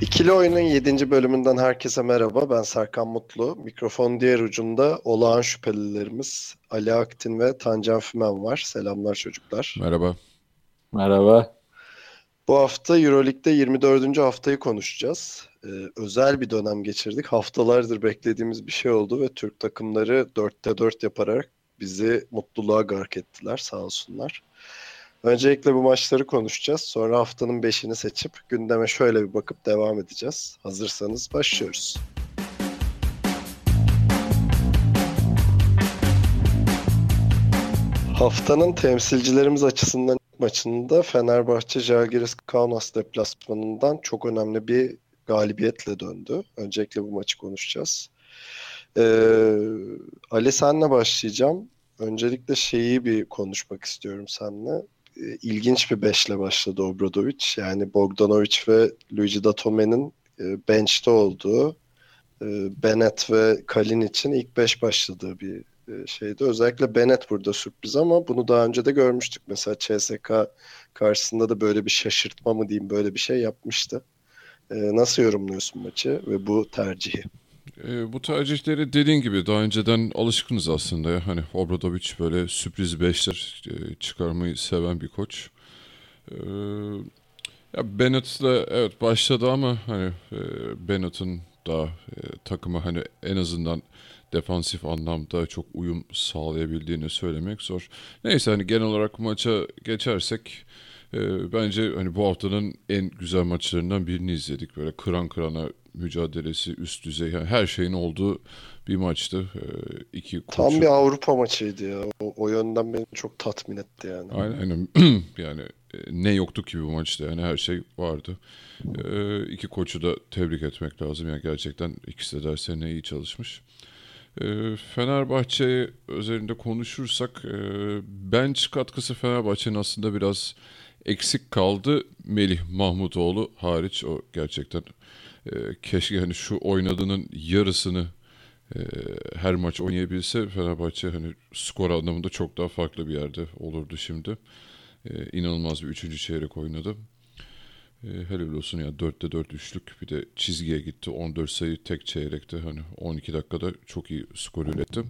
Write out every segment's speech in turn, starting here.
İkili Oyun'un 7. bölümünden herkese merhaba. Ben Serkan Mutlu. Mikrofon diğer ucunda olağan şüphelilerimiz Ali Aktin ve Tancan Fümen var. Selamlar çocuklar. Merhaba. Merhaba. Bu hafta Euroleague'de 24. haftayı konuşacağız. Ee, özel bir dönem geçirdik. Haftalardır beklediğimiz bir şey oldu ve Türk takımları 4'te 4 yaparak bizi mutluluğa gark ettiler sağ olsunlar. Öncelikle bu maçları konuşacağız. Sonra haftanın 5'ini seçip gündeme şöyle bir bakıp devam edeceğiz. Hazırsanız başlıyoruz. Haftanın temsilcilerimiz açısından maçında Fenerbahçe Žalgiris Kaunas deplasmanından çok önemli bir galibiyetle döndü. Öncelikle bu maçı konuşacağız. Ee, Ali senle başlayacağım. Öncelikle şeyi bir konuşmak istiyorum seninle. Ee, ilginç bir beşle başladı Obradovic. Yani Bogdanovic ve Luigi Datome'nin e, bench'te olduğu e, Bennett ve Kalin için ilk beş başladığı bir e, şeydi. Özellikle Bennett burada sürpriz ama bunu daha önce de görmüştük. Mesela CSK karşısında da böyle bir şaşırtma mı diyeyim böyle bir şey yapmıştı. E, nasıl yorumluyorsun maçı ve bu tercihi? E, bu tercihleri dediğin gibi daha önceden alışkınız aslında. ya. Hani Obradovic böyle sürpriz beşler e, çıkarmayı seven bir koç. E, ya Bennett'le evet başladı ama hani e, Bennett'ın daha e, takıma hani en azından defansif anlamda çok uyum sağlayabildiğini söylemek zor. Neyse hani genel olarak maça geçersek e, bence hani bu haftanın en güzel maçlarından birini izledik. Böyle kıran kırana mücadelesi üst düzey yani her şeyin olduğu bir maçtı. E, iki Tam koçun- bir Avrupa maçıydı ya. O, o yönden beni çok tatmin etti yani. Aynen, aynen. yani e, ne yoktu ki bu maçta yani her şey vardı. E, iki koçu da tebrik etmek lazım yani gerçekten ikisi de derslerine iyi çalışmış. E, Fenerbahçe üzerinde konuşursak e, bench katkısı Fenerbahçe'nin aslında biraz eksik kaldı. Melih Mahmutoğlu hariç o gerçekten e, keşke hani şu oynadığının yarısını e, her maç oynayabilse Fenerbahçe hani skor anlamında çok daha farklı bir yerde olurdu şimdi. E, inanılmaz bir üçüncü çeyrek oynadı. E, helal olsun ya 4'te 4 üçlük bir de çizgiye gitti 14 sayı tek çeyrekte hani 12 dakikada çok iyi skor üretti.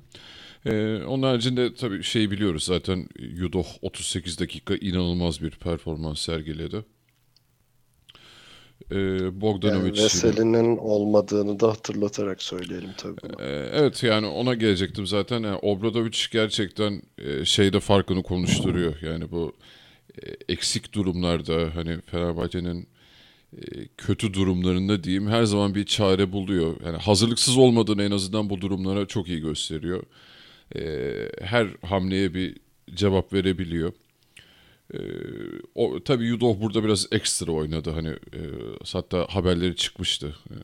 E, onun haricinde tabii şey biliyoruz zaten Yudoh 38 dakika inanılmaz bir performans sergiledi. E, Bogdanovic Yani Veseli'nin olmadığını da hatırlatarak söyleyelim tabii. bunu. Ee, Evet yani ona gelecektim zaten. Yani Obradovic gerçekten e, şeyde farkını konuşturuyor. Yani bu e, eksik durumlarda hani Fenerbahçe'nin e, kötü durumlarında diyeyim her zaman bir çare buluyor. Yani hazırlıksız olmadığını en azından bu durumlara çok iyi gösteriyor. E, Her hamleye bir cevap verebiliyor. Ee, o tabii Yudoh burada biraz ekstra oynadı hani e, hatta haberleri çıkmıştı. E,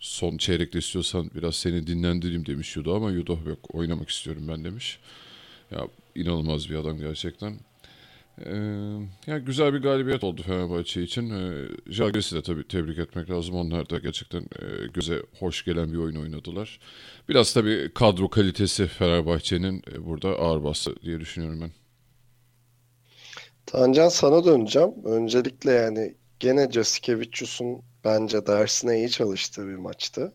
son çeyrekte istiyorsan biraz seni dinlendireyim demiş Yudoh ama Yudoh yok oynamak istiyorum ben demiş. Ya inanılmaz bir adam gerçekten. Ee, yani güzel bir galibiyet oldu Fenerbahçe için. Ee, Žalgiris'i de tabii tebrik etmek lazım. Onlar da gerçekten e, göze hoş gelen bir oyun oynadılar. Biraz tabii kadro kalitesi Fenerbahçe'nin e, burada ağır bastı diye düşünüyorum ben. Tancan sana döneceğim. Öncelikle yani gene Jasikevicius'un bence dersine iyi çalıştığı bir maçtı.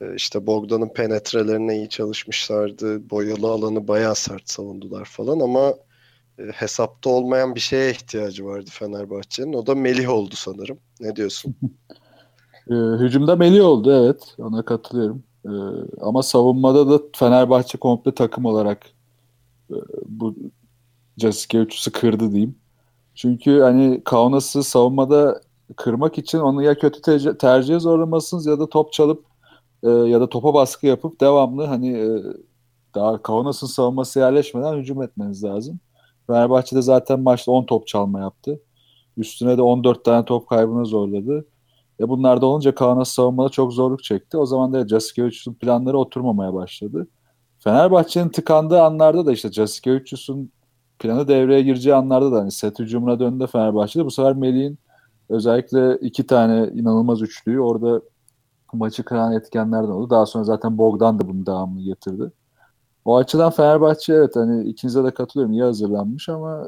Ee, İşte Bogdan'ın penetrelerine iyi çalışmışlardı. Boyalı alanı bayağı sert savundular falan ama e, hesapta olmayan bir şeye ihtiyacı vardı Fenerbahçe'nin. O da Melih oldu sanırım. Ne diyorsun? Ee, hücumda Melih oldu evet. Ona katılıyorum. Ee, ama savunmada da Fenerbahçe komple takım olarak e, bu Jasikevicius'u kırdı diyeyim. Çünkü hani Kaunas'ı savunmada kırmak için onu ya kötü te- tercihe zorlamalısınız ya da top çalıp e, ya da topa baskı yapıp devamlı hani e, daha Kaunas'ın savunması yerleşmeden hücum etmeniz lazım. Fenerbahçe de zaten maçta 10 top çalma yaptı. Üstüne de 14 tane top kaybına zorladı. E bunlar da olunca Kaunas savunmada çok zorluk çekti. O zaman da Jasikevicius'un planları oturmamaya başladı. Fenerbahçe'nin tıkandığı anlarda da işte Jasikevicius'un planı devreye gireceği anlarda da hani set hücumuna döndü Fenerbahçe'de. Bu sefer Melih'in özellikle iki tane inanılmaz üçlüyü orada maçı kıran etkenlerden oldu. Daha sonra zaten Bogdan da bunu devamlı getirdi. O açıdan Fenerbahçe evet hani ikinize de katılıyorum iyi hazırlanmış ama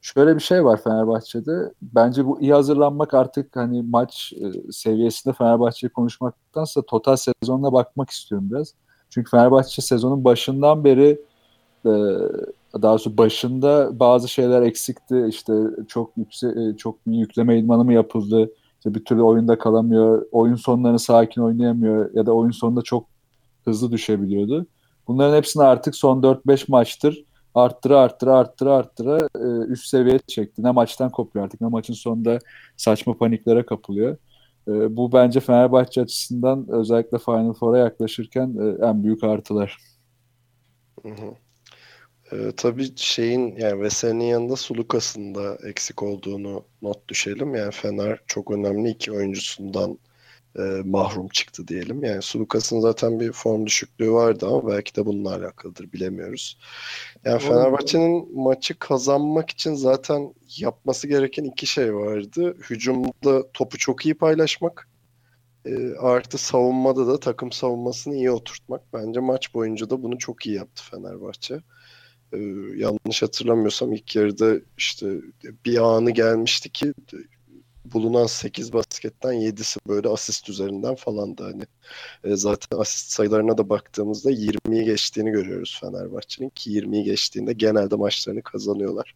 şöyle bir şey var Fenerbahçe'de. Bence bu iyi hazırlanmak artık hani maç e, seviyesinde Fenerbahçe'yi konuşmaktansa total sezonuna bakmak istiyorum biraz. Çünkü Fenerbahçe sezonun başından beri e, daha doğrusu başında bazı şeyler eksikti. İşte çok yüksek e, çok bir yükleme idmanı yapıldı? İşte bir türlü oyunda kalamıyor. Oyun sonlarını sakin oynayamıyor ya da oyun sonunda çok hızlı düşebiliyordu. Bunların hepsini artık son 4-5 maçtır arttıra arttıra arttıra arttıra e, üst seviyeye çekti. Ne maçtan kopuyor artık ne maçın sonunda saçma paniklere kapılıyor. E, bu bence Fenerbahçe açısından özellikle Final Four'a yaklaşırken en büyük artılar. Hı hı. Ee, tabii şeyin yani Veseli'nin yanında Sulukas'ın da eksik olduğunu not düşelim. Yani Fener çok önemli iki oyuncusundan e, mahrum çıktı diyelim. Yani Sulukas'ın zaten bir form düşüklüğü vardı ama belki de bununla alakalıdır bilemiyoruz. Yani Fenerbahçe'nin maçı kazanmak için zaten yapması gereken iki şey vardı. Hücumda topu çok iyi paylaşmak. E, artı savunmada da takım savunmasını iyi oturtmak. Bence maç boyunca da bunu çok iyi yaptı Fenerbahçe. E, yanlış hatırlamıyorsam ilk yarıda işte bir anı gelmişti ki bulunan 8 basketten 7'si böyle asist üzerinden falan da hani e, zaten asist sayılarına da baktığımızda 20'yi geçtiğini görüyoruz Fenerbahçe'nin ki 20'yi geçtiğinde genelde maçlarını kazanıyorlar.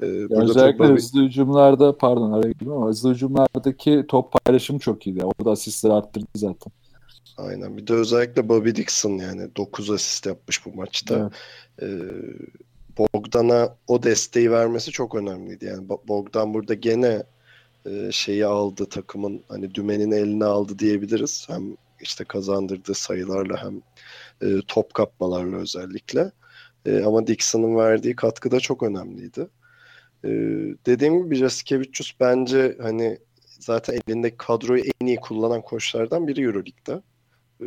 E, özellikle tabii... hızlı hücumlarda pardon araya girdim ama hızlı hücumlardaki top paylaşımı çok iyiydi. Orada asistleri arttırdı zaten. Aynen. Bir de özellikle Bobby Dixon yani 9 asist yapmış bu maçta. Evet. Ee, Bogdan'a o desteği vermesi çok önemliydi. Yani Bogdan burada gene e, şeyi aldı takımın hani dümenin eline aldı diyebiliriz. Hem işte kazandırdığı sayılarla hem e, top kapmalarla özellikle. E, ama Dixon'ın verdiği katkı da çok önemliydi. E, dediğim gibi Jasikevicius bence hani zaten elindeki kadroyu en iyi kullanan koçlardan biri Euroleague'de. E,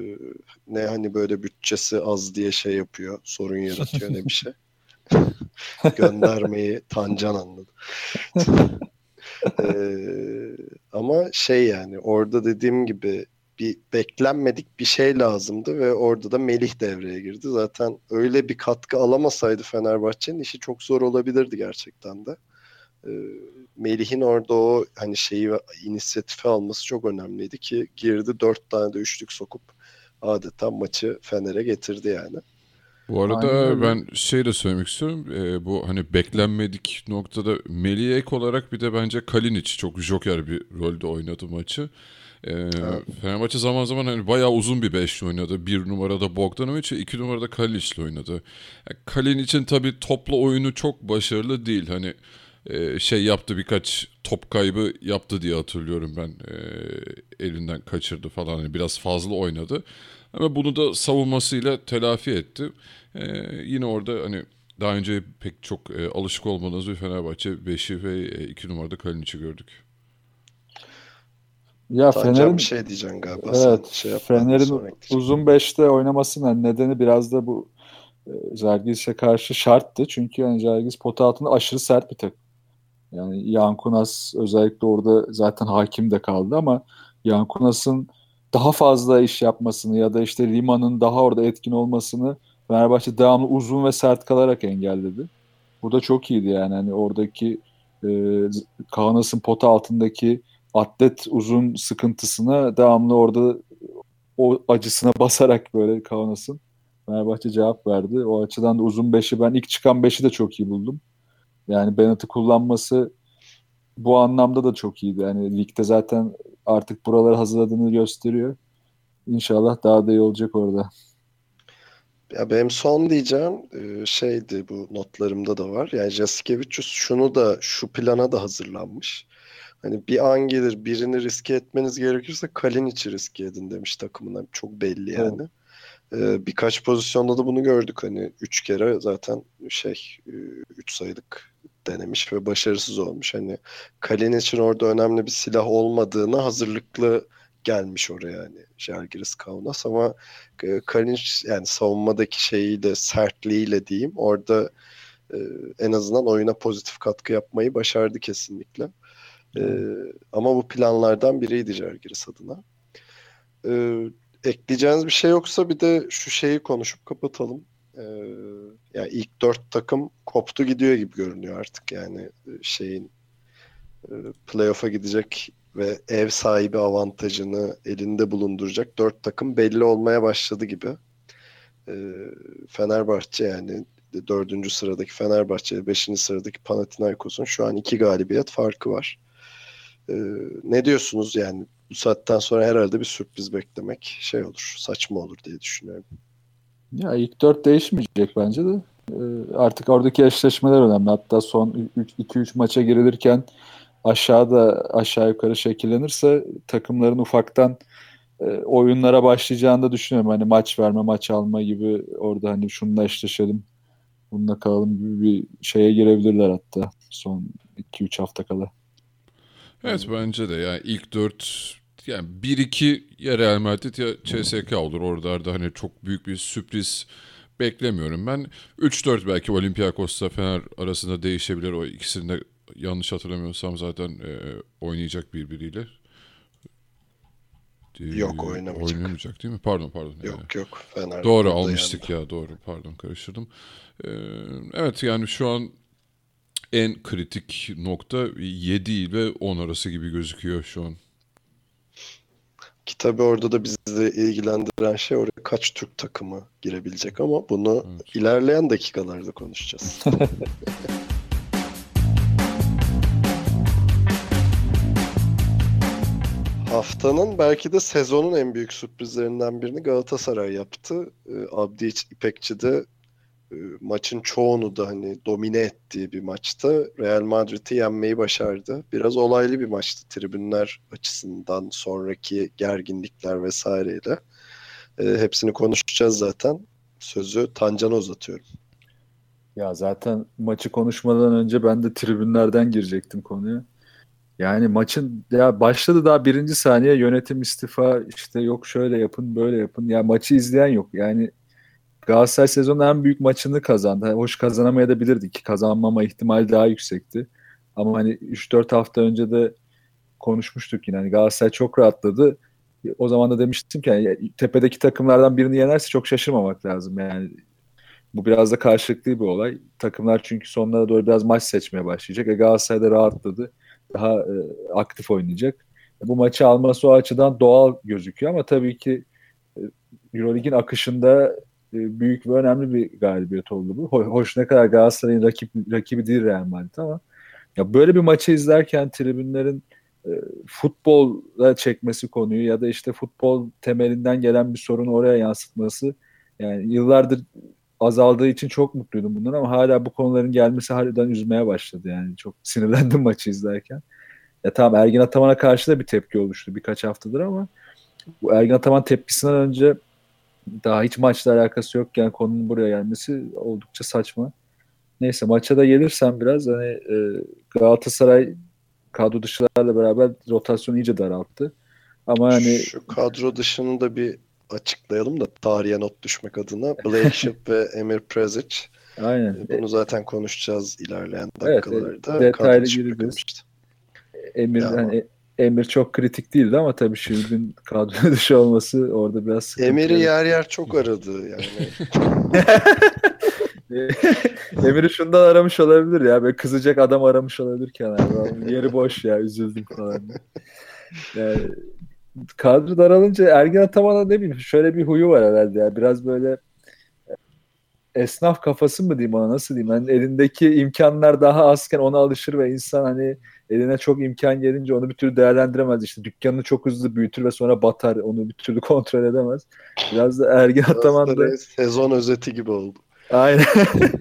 ne hani böyle bütçesi az diye şey yapıyor, sorun yaratıyor ne bir şey. Göndermeyi Tancan anladı. ee, ama şey yani orada dediğim gibi bir beklenmedik bir şey lazımdı ve orada da Melih devreye girdi. Zaten öyle bir katkı alamasaydı Fenerbahçe'nin işi çok zor olabilirdi gerçekten de. Ee, Melih'in orada o hani şeyi inisiyatifi alması çok önemliydi ki girdi dört tane de üçlük sokup adeta maçı Fener'e getirdi yani. Bu arada Aynen. ben şey de söylemek istiyorum. E, bu hani beklenmedik noktada Melih ek olarak bir de bence Kalinic çok joker bir rolde oynadı maçı. E, evet. Fenerbahçe zaman zaman hani bayağı uzun bir beşli oynadı. Bir numarada Bogdanovic, iki numarada Kalinic'le oynadı. Yani Kalinic'in tabii topla oyunu çok başarılı değil. Hani e, şey yaptı birkaç top kaybı yaptı diye hatırlıyorum ben. E, elinden kaçırdı falan. Yani biraz fazla oynadı. Ama bunu da savunmasıyla telafi etti. Ee, yine orada hani daha önce pek çok e, alışık olmadığımız bir Fenerbahçe 5'i ve 2 e, numarada Kalinic'i gördük. Ya Fener'in bir şey diyeceksin galiba. Evet. Şey Fener'in uzun 5'te oynamasının nedeni biraz da bu e, Zalgiris'e karşı şarttı. Çünkü yani Zalgiris pota altında aşırı sert bir takım. Yani Yankunas özellikle orada zaten hakim de kaldı ama Yankunas'ın daha fazla iş yapmasını ya da işte Lima'nın daha orada etkin olmasını Fenerbahçe devamlı uzun ve sert kalarak engelledi. Bu da çok iyiydi yani hani oradaki e, Kaanas'ın pota altındaki atlet uzun sıkıntısına devamlı orada o acısına basarak böyle Kaanas'ın Fenerbahçe cevap verdi. O açıdan da uzun beşi ben ilk çıkan beşi de çok iyi buldum. Yani Bennett'i kullanması bu anlamda da çok iyiydi. Yani ligde zaten artık buraları hazırladığını gösteriyor. İnşallah daha da iyi olacak orada. Ya benim son diyeceğim e, şeydi bu notlarımda da var. Yani Jasikevicius şunu da şu plana da hazırlanmış. Hani bir an gelir birini riske etmeniz gerekirse Kalinic'i riske edin demiş takımına. Çok belli yani. Evet. Ee, birkaç pozisyonda da bunu gördük. Hani üç kere zaten şey e, üç sayılık denemiş ve başarısız olmuş. Hani Kalin için orada önemli bir silah olmadığına hazırlıklı gelmiş oraya yani Jalgiris Kaunas ama e, Kalin yani savunmadaki şeyiyle sertliğiyle diyeyim orada e, en azından oyuna pozitif katkı yapmayı başardı kesinlikle. E, ama bu planlardan biriydi Jalgiris adına. E, ekleyeceğiniz bir şey yoksa bir de şu şeyi konuşup kapatalım. Ee, yani ilk dört takım koptu gidiyor gibi görünüyor artık yani e, şeyin e, playoff'a gidecek ve ev sahibi avantajını elinde bulunduracak dört takım belli olmaya başladı gibi. Ee, Fenerbahçe yani dördüncü sıradaki Fenerbahçe beşinci sıradaki Panathinaikos'un şu an iki galibiyet farkı var. Ee, ne diyorsunuz yani bu saatten sonra herhalde bir sürpriz beklemek şey olur, saçma olur diye düşünüyorum. Ya ilk dört değişmeyecek bence de. Ee, artık oradaki eşleşmeler önemli. Hatta son 2-3 maça girilirken aşağıda aşağı yukarı şekillenirse takımların ufaktan e, oyunlara başlayacağını da düşünüyorum. Hani maç verme, maç alma gibi orada hani şununla eşleşelim, bununla kalalım gibi bir şeye girebilirler hatta son 2-3 hafta kala. Evet bence de yani ilk dört yani 1-2 ya Real Madrid ya CSK olur. Oralarda hani çok büyük bir sürpriz beklemiyorum ben. 3-4 belki Olympiakos'la Fener arasında değişebilir. O ikisinde yanlış hatırlamıyorsam zaten e, oynayacak birbiriyle. Yok oynamayacak. Oynamayacak değil mi? Pardon pardon. Yok yani. yok. Fener doğru almıştık yani. ya doğru pardon karıştırdım. Ee, evet yani şu an en kritik nokta 7 ile 10 arası gibi gözüküyor şu an. Ki tabii orada da bizi ilgilendiren şey oraya kaç Türk takımı girebilecek ama bunu evet. ilerleyen dakikalarda konuşacağız. Haftanın belki de sezonun en büyük sürprizlerinden birini Galatasaray yaptı. Abdi İpekçi de maçın çoğunu da hani domine ettiği bir maçta Real Madrid'i yenmeyi başardı. Biraz olaylı bir maçtı tribünler açısından sonraki gerginlikler vesaireyle. E, hepsini konuşacağız zaten. Sözü Tancan'a uzatıyorum. Ya zaten maçı konuşmadan önce ben de tribünlerden girecektim konuya. Yani maçın ya başladı daha birinci saniye yönetim istifa işte yok şöyle yapın böyle yapın. Ya maçı izleyen yok. Yani Galatasaray sezonun en büyük maçını kazandı. Hoş kazanamayabilirdi ki kazanmama ihtimali daha yüksekti. Ama hani 3-4 hafta önce de konuşmuştuk yine. Hani Galatasaray çok rahatladı. O zaman da demiştim ki yani tepedeki takımlardan birini yenerse çok şaşırmamak lazım. Yani bu biraz da karşılıklı bir olay. Takımlar çünkü sonlara doğru biraz maç seçmeye başlayacak. E Galatasaray da rahatladı. Daha e, aktif oynayacak. E, bu maçı alması o açıdan doğal gözüküyor ama tabii ki e, Euroleague'in akışında büyük ve önemli bir galibiyet oldu bu. Hoş ne kadar Galatasaray'ın rakip, rakibi değil Real Madrid ama ya böyle bir maçı izlerken tribünlerin e, futbola çekmesi konuyu ya da işte futbol temelinden gelen bir sorunu oraya yansıtması yani yıllardır azaldığı için çok mutluydum bundan ama hala bu konuların gelmesi harbiden üzmeye başladı yani çok sinirlendim maçı izlerken. Ya tamam Ergin Ataman'a karşı da bir tepki oluştu birkaç haftadır ama bu Ergin Ataman tepkisinden önce daha hiç maçla alakası yokken konunun buraya gelmesi oldukça saçma. Neyse maça da gelirsem biraz hani e, Galatasaray kadro dışılarla beraber rotasyon iyice daralttı. Ama hani şu kadro dışını da bir açıklayalım da tarihe not düşmek adına Blake Ship ve Emir Prezic. Aynen. E, bunu zaten konuşacağız ilerleyen dakikalarda. Evet, detaylı gireceğiz. Emir ya. hani Emir çok kritik değildi ama tabii Shield'in kadro dışı olması orada biraz sıkıntı. Emir'i yer yer çok aradı yani. Emir'i şundan aramış olabilir ya. Böyle kızacak adam aramış olabilir kenarda. Yeri boş ya üzüldüm falan. Yani, kadro daralınca Ergin Ataman'a ne bileyim şöyle bir huyu var herhalde ya. Biraz böyle esnaf kafası mı diyeyim ona nasıl diyeyim. Yani elindeki imkanlar daha azken ona alışır ve insan hani eline çok imkan gelince onu bir türlü değerlendiremez. İşte dükkanını çok hızlı büyütür ve sonra batar. Onu bir türlü kontrol edemez. Biraz da Ergin Ataman da... Sezon özeti gibi oldu. Aynen.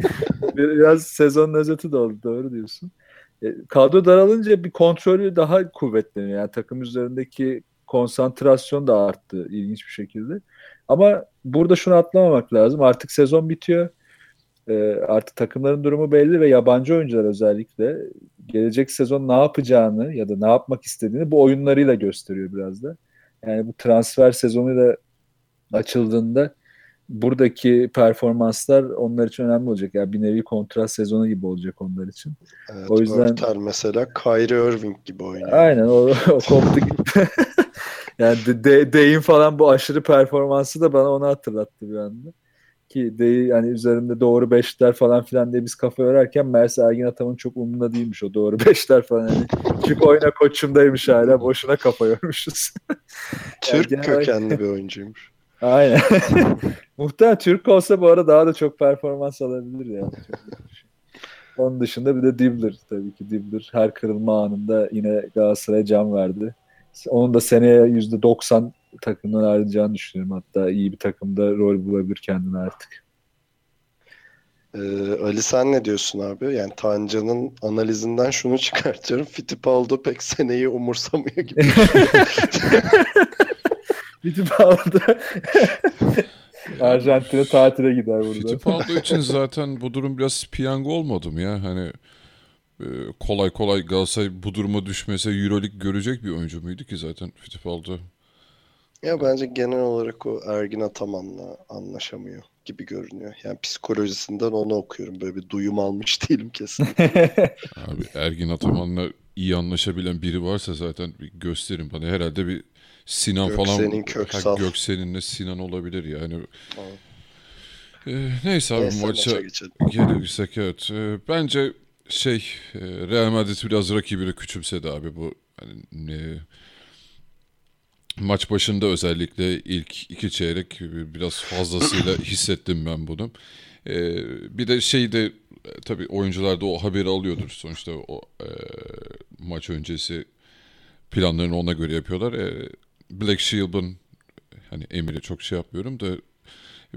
Biraz sezon özeti de oldu. Doğru diyorsun. E, kadro daralınca bir kontrolü daha kuvvetleniyor. Yani takım üzerindeki konsantrasyon da arttı ilginç bir şekilde. Ama burada şunu atlamamak lazım. Artık sezon bitiyor. E, artık takımların durumu belli ve yabancı oyuncular özellikle gelecek sezon ne yapacağını ya da ne yapmak istediğini bu oyunlarıyla gösteriyor biraz da. Yani bu transfer sezonuyla açıldığında buradaki performanslar onlar için önemli olacak. Yani bir nevi kontrat sezonu gibi olacak onlar için. Evet, o yüzden Örtel mesela Kyrie Irving gibi oynuyor. Aynen o, o koptu gibi. yani de, de, Dey'in falan bu aşırı performansı da bana onu hatırlattı bir anda. Ki Dey yani üzerinde doğru beşler falan filan diye biz kafa yorarken Mersi Ergin Ataman'ın çok umurunda değilmiş o doğru beşler falan. Yani çünkü oyna koçumdaymış hala boşuna kafa yormuşuz. Türk yani kökenli bir oyuncuymuş. Aynen. Muhtemelen Türk olsa bu arada daha da çok performans alabilir yani. Onun dışında bir de Dibbler tabii ki. Dibbler her kırılma anında yine Galatasaray'a can verdi. Onun da seneye %90 takımdan ayrılacağını düşünüyorum. Hatta iyi bir takımda rol bulabilir kendine artık. Ee, Ali sen ne diyorsun abi? Yani Tancan'ın analizinden şunu çıkartıyorum. Fittipaldo pek seneyi umursamıyor gibi. Fittipaldo Arjantin'e tatile gider burada. Fittipaldo için zaten bu durum biraz piyango olmadı mı ya? Hani kolay kolay Galatasaray bu duruma düşmese Euroleague görecek bir oyuncu muydu ki zaten Fittipaldo? Ya bence genel olarak o Ergin Ataman'la anlaşamıyor gibi görünüyor. Yani psikolojisinden onu okuyorum. Böyle bir duyum almış değilim kesin. Abi Ergin Ataman'la iyi anlaşabilen biri varsa zaten bir gösterin bana. Herhalde bir Sinan Göksel'in falan. Köksal. Ha, Göksel'inle Sinan olabilir yani. Evet. Ee, neyse abi Neyse, maça maça geçelim. gelirsek evet. Ee, bence şey e, Real Madrid biraz rakibini küçümsedi abi bu. Hani, e, maç başında özellikle ilk iki çeyrek biraz fazlasıyla hissettim ben bunu. Ee, bir de şey de e, tabii oyuncular da o haberi alıyordur sonuçta o e, maç öncesi planlarını ona göre yapıyorlar. E, Black Shield'ın hani Emir'e çok şey yapmıyorum da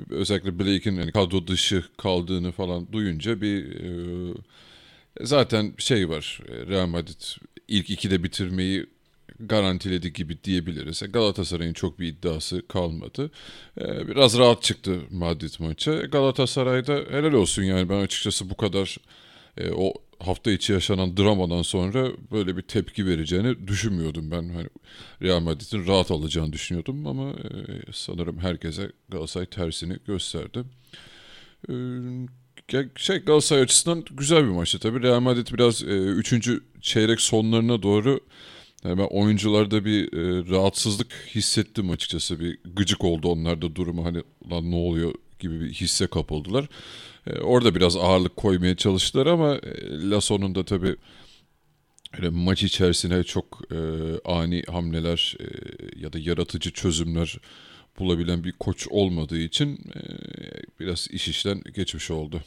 özellikle Blake'in hani kadro dışı kaldığını falan duyunca bir e, zaten şey var e, Real Madrid ilk ikide bitirmeyi garantiledi gibi diyebiliriz. Galatasaray'ın çok bir iddiası kalmadı. E, biraz rahat çıktı Madrid maçı. Galatasaray'da helal olsun yani ben açıkçası bu kadar e, o hafta içi yaşanan dramadan sonra böyle bir tepki vereceğini düşünmüyordum ben. Hani Real Madrid'in rahat alacağını düşünüyordum ama e, sanırım herkese Galatasaray tersini gösterdi. E, şey Galatasaray açısından güzel bir maçtı tabii. Real Madrid biraz e, üçüncü çeyrek sonlarına doğru yani ben oyuncularda bir e, rahatsızlık hissettim açıkçası. Bir gıcık oldu onlarda durumu hani lan ne oluyor gibi bir hisse kapıldılar. E, orada biraz ağırlık koymaya çalıştılar ama e, Lasso'nun da tabii öyle maç içerisine çok e, ani hamleler e, ya da yaratıcı çözümler bulabilen bir koç olmadığı için e, biraz iş işten geçmiş oldu.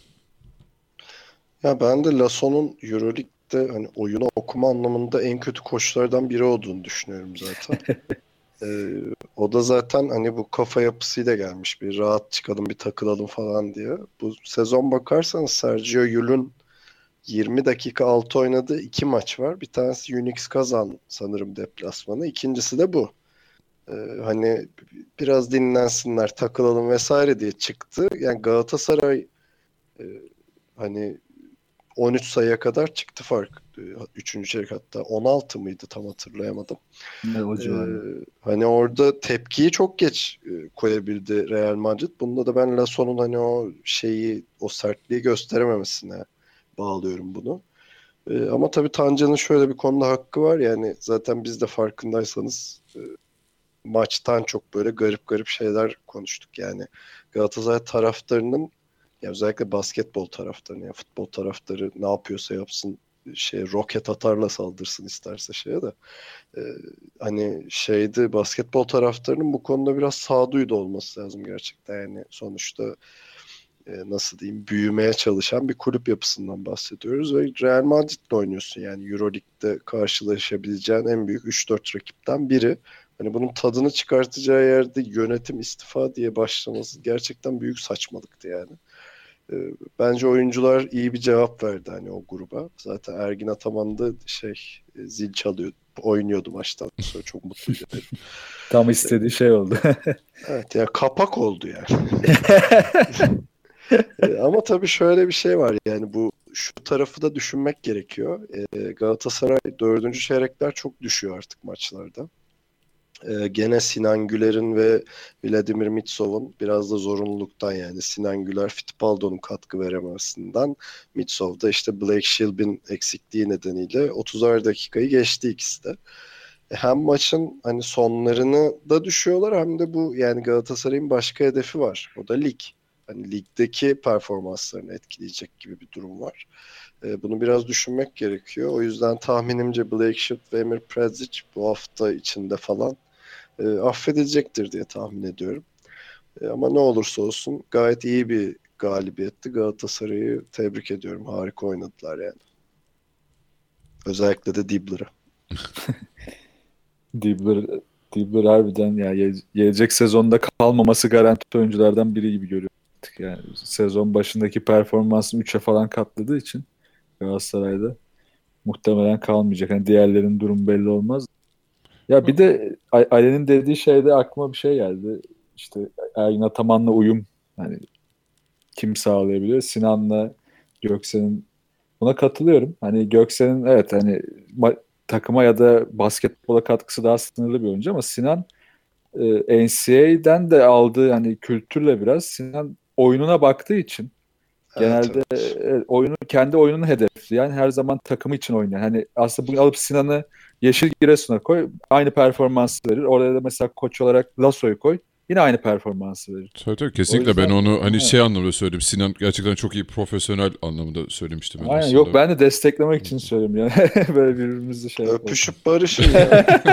Ya ben de Lasso'nun Euroleague'de hani oyunu okuma anlamında en kötü koçlardan biri olduğunu düşünüyorum zaten. Ee, o da zaten hani bu kafa yapısıyla gelmiş bir rahat çıkalım bir takılalım falan diye. Bu sezon bakarsanız Sergio Yul'un 20 dakika altı oynadığı iki maç var. Bir tanesi Unix kazan sanırım deplasmanı. İkincisi de bu. Ee, hani biraz dinlensinler takılalım vesaire diye çıktı. Yani Galatasaray e, hani 13 sayıya kadar çıktı fark. Üçüncü çeyrek hatta 16 mıydı tam hatırlayamadım. Ne o Ee, hani orada tepkiyi çok geç e, koyabildi Real Madrid. Bunda da ben Lasso'nun hani o şeyi, o sertliği gösterememesine bağlıyorum bunu. Ee, ama tabii Tancan'ın şöyle bir konuda hakkı var. Yani zaten biz de farkındaysanız e, maçtan çok böyle garip garip şeyler konuştuk. Yani Galatasaray taraftarının ya özellikle basketbol taraftarı, yani futbol taraftarı ne yapıyorsa yapsın şey roket atarla saldırsın isterse şeye de e, hani şeydi basketbol taraftarının bu konuda biraz sağduyu da olması lazım gerçekten yani sonuçta e, nasıl diyeyim büyümeye çalışan bir kulüp yapısından bahsediyoruz ve Real Madrid'le oynuyorsun yani Euroleague'de karşılaşabileceğin en büyük 3-4 rakipten biri. Hani bunun tadını çıkartacağı yerde yönetim istifa diye başlaması gerçekten büyük saçmalıktı yani. Bence oyuncular iyi bir cevap verdi hani o gruba. Zaten Ergin Ataman da şey zil çalıyor. Oynuyordu maçtan sonra çok mutluydu. Tam istediği şey oldu. evet ya kapak oldu yani. E, ama tabii şöyle bir şey var yani bu şu tarafı da düşünmek gerekiyor. E, Galatasaray dördüncü çeyrekler çok düşüyor artık maçlarda. E, gene Sinan Güler'in ve Vladimir Mitsov'un biraz da zorunluluktan yani Sinan Güler Fittipaldo'nun katkı verememesinden Mitsov da işte Blake Shelby'in eksikliği nedeniyle 30'ar dakikayı geçti ikisi de. E, hem maçın hani sonlarını da düşüyorlar hem de bu yani Galatasaray'ın başka hedefi var. O da lig hani ligdeki performanslarını etkileyecek gibi bir durum var. E, bunu biraz düşünmek gerekiyor. O yüzden tahminimce Blake Shield ve Emir Prezic bu hafta içinde falan e, affedilecektir diye tahmin ediyorum. E, ama ne olursa olsun gayet iyi bir galibiyetti. Galatasaray'ı tebrik ediyorum. Harika oynadılar yani. Özellikle de Dibbler'ı. Dibbler, Dibbler harbiden ya gelecek sezonda kalmaması garanti oyunculardan biri gibi görüyorum. Yani sezon başındaki performansını 3'e falan katladığı için Galatasaray'da muhtemelen kalmayacak. Yani diğerlerinin durum belli olmaz. Ya bir de Ali'nin dediği şeyde aklıma bir şey geldi. İşte Ergin Ataman'la uyum hani kim sağlayabiliyor? Sinan'la Göksel'in buna katılıyorum. Hani Göksel'in evet hani takıma ya da basketbola katkısı daha sınırlı bir oyuncu ama Sinan e, NCAA'den de aldığı hani kültürle biraz Sinan oyununa baktığı için genelde evet, evet. oyunu kendi oyununu hedefleyen her zaman takımı için oynayan. Hani aslında bugün alıp Sinan'ı Yeşil Giresun'a koy aynı performansı verir. Orada da mesela koç olarak Lasso'yu koy yine aynı performansı verir. Tabii tabii kesinlikle yüzden, ben onu hani evet. şey anlamda söyledim. Sinan gerçekten çok iyi profesyonel anlamında söylemiştim. Ben Aynen aslında. yok ben de desteklemek için söylüyorum yani. Böyle birbirimizi şey Öpüşüp barışın ya.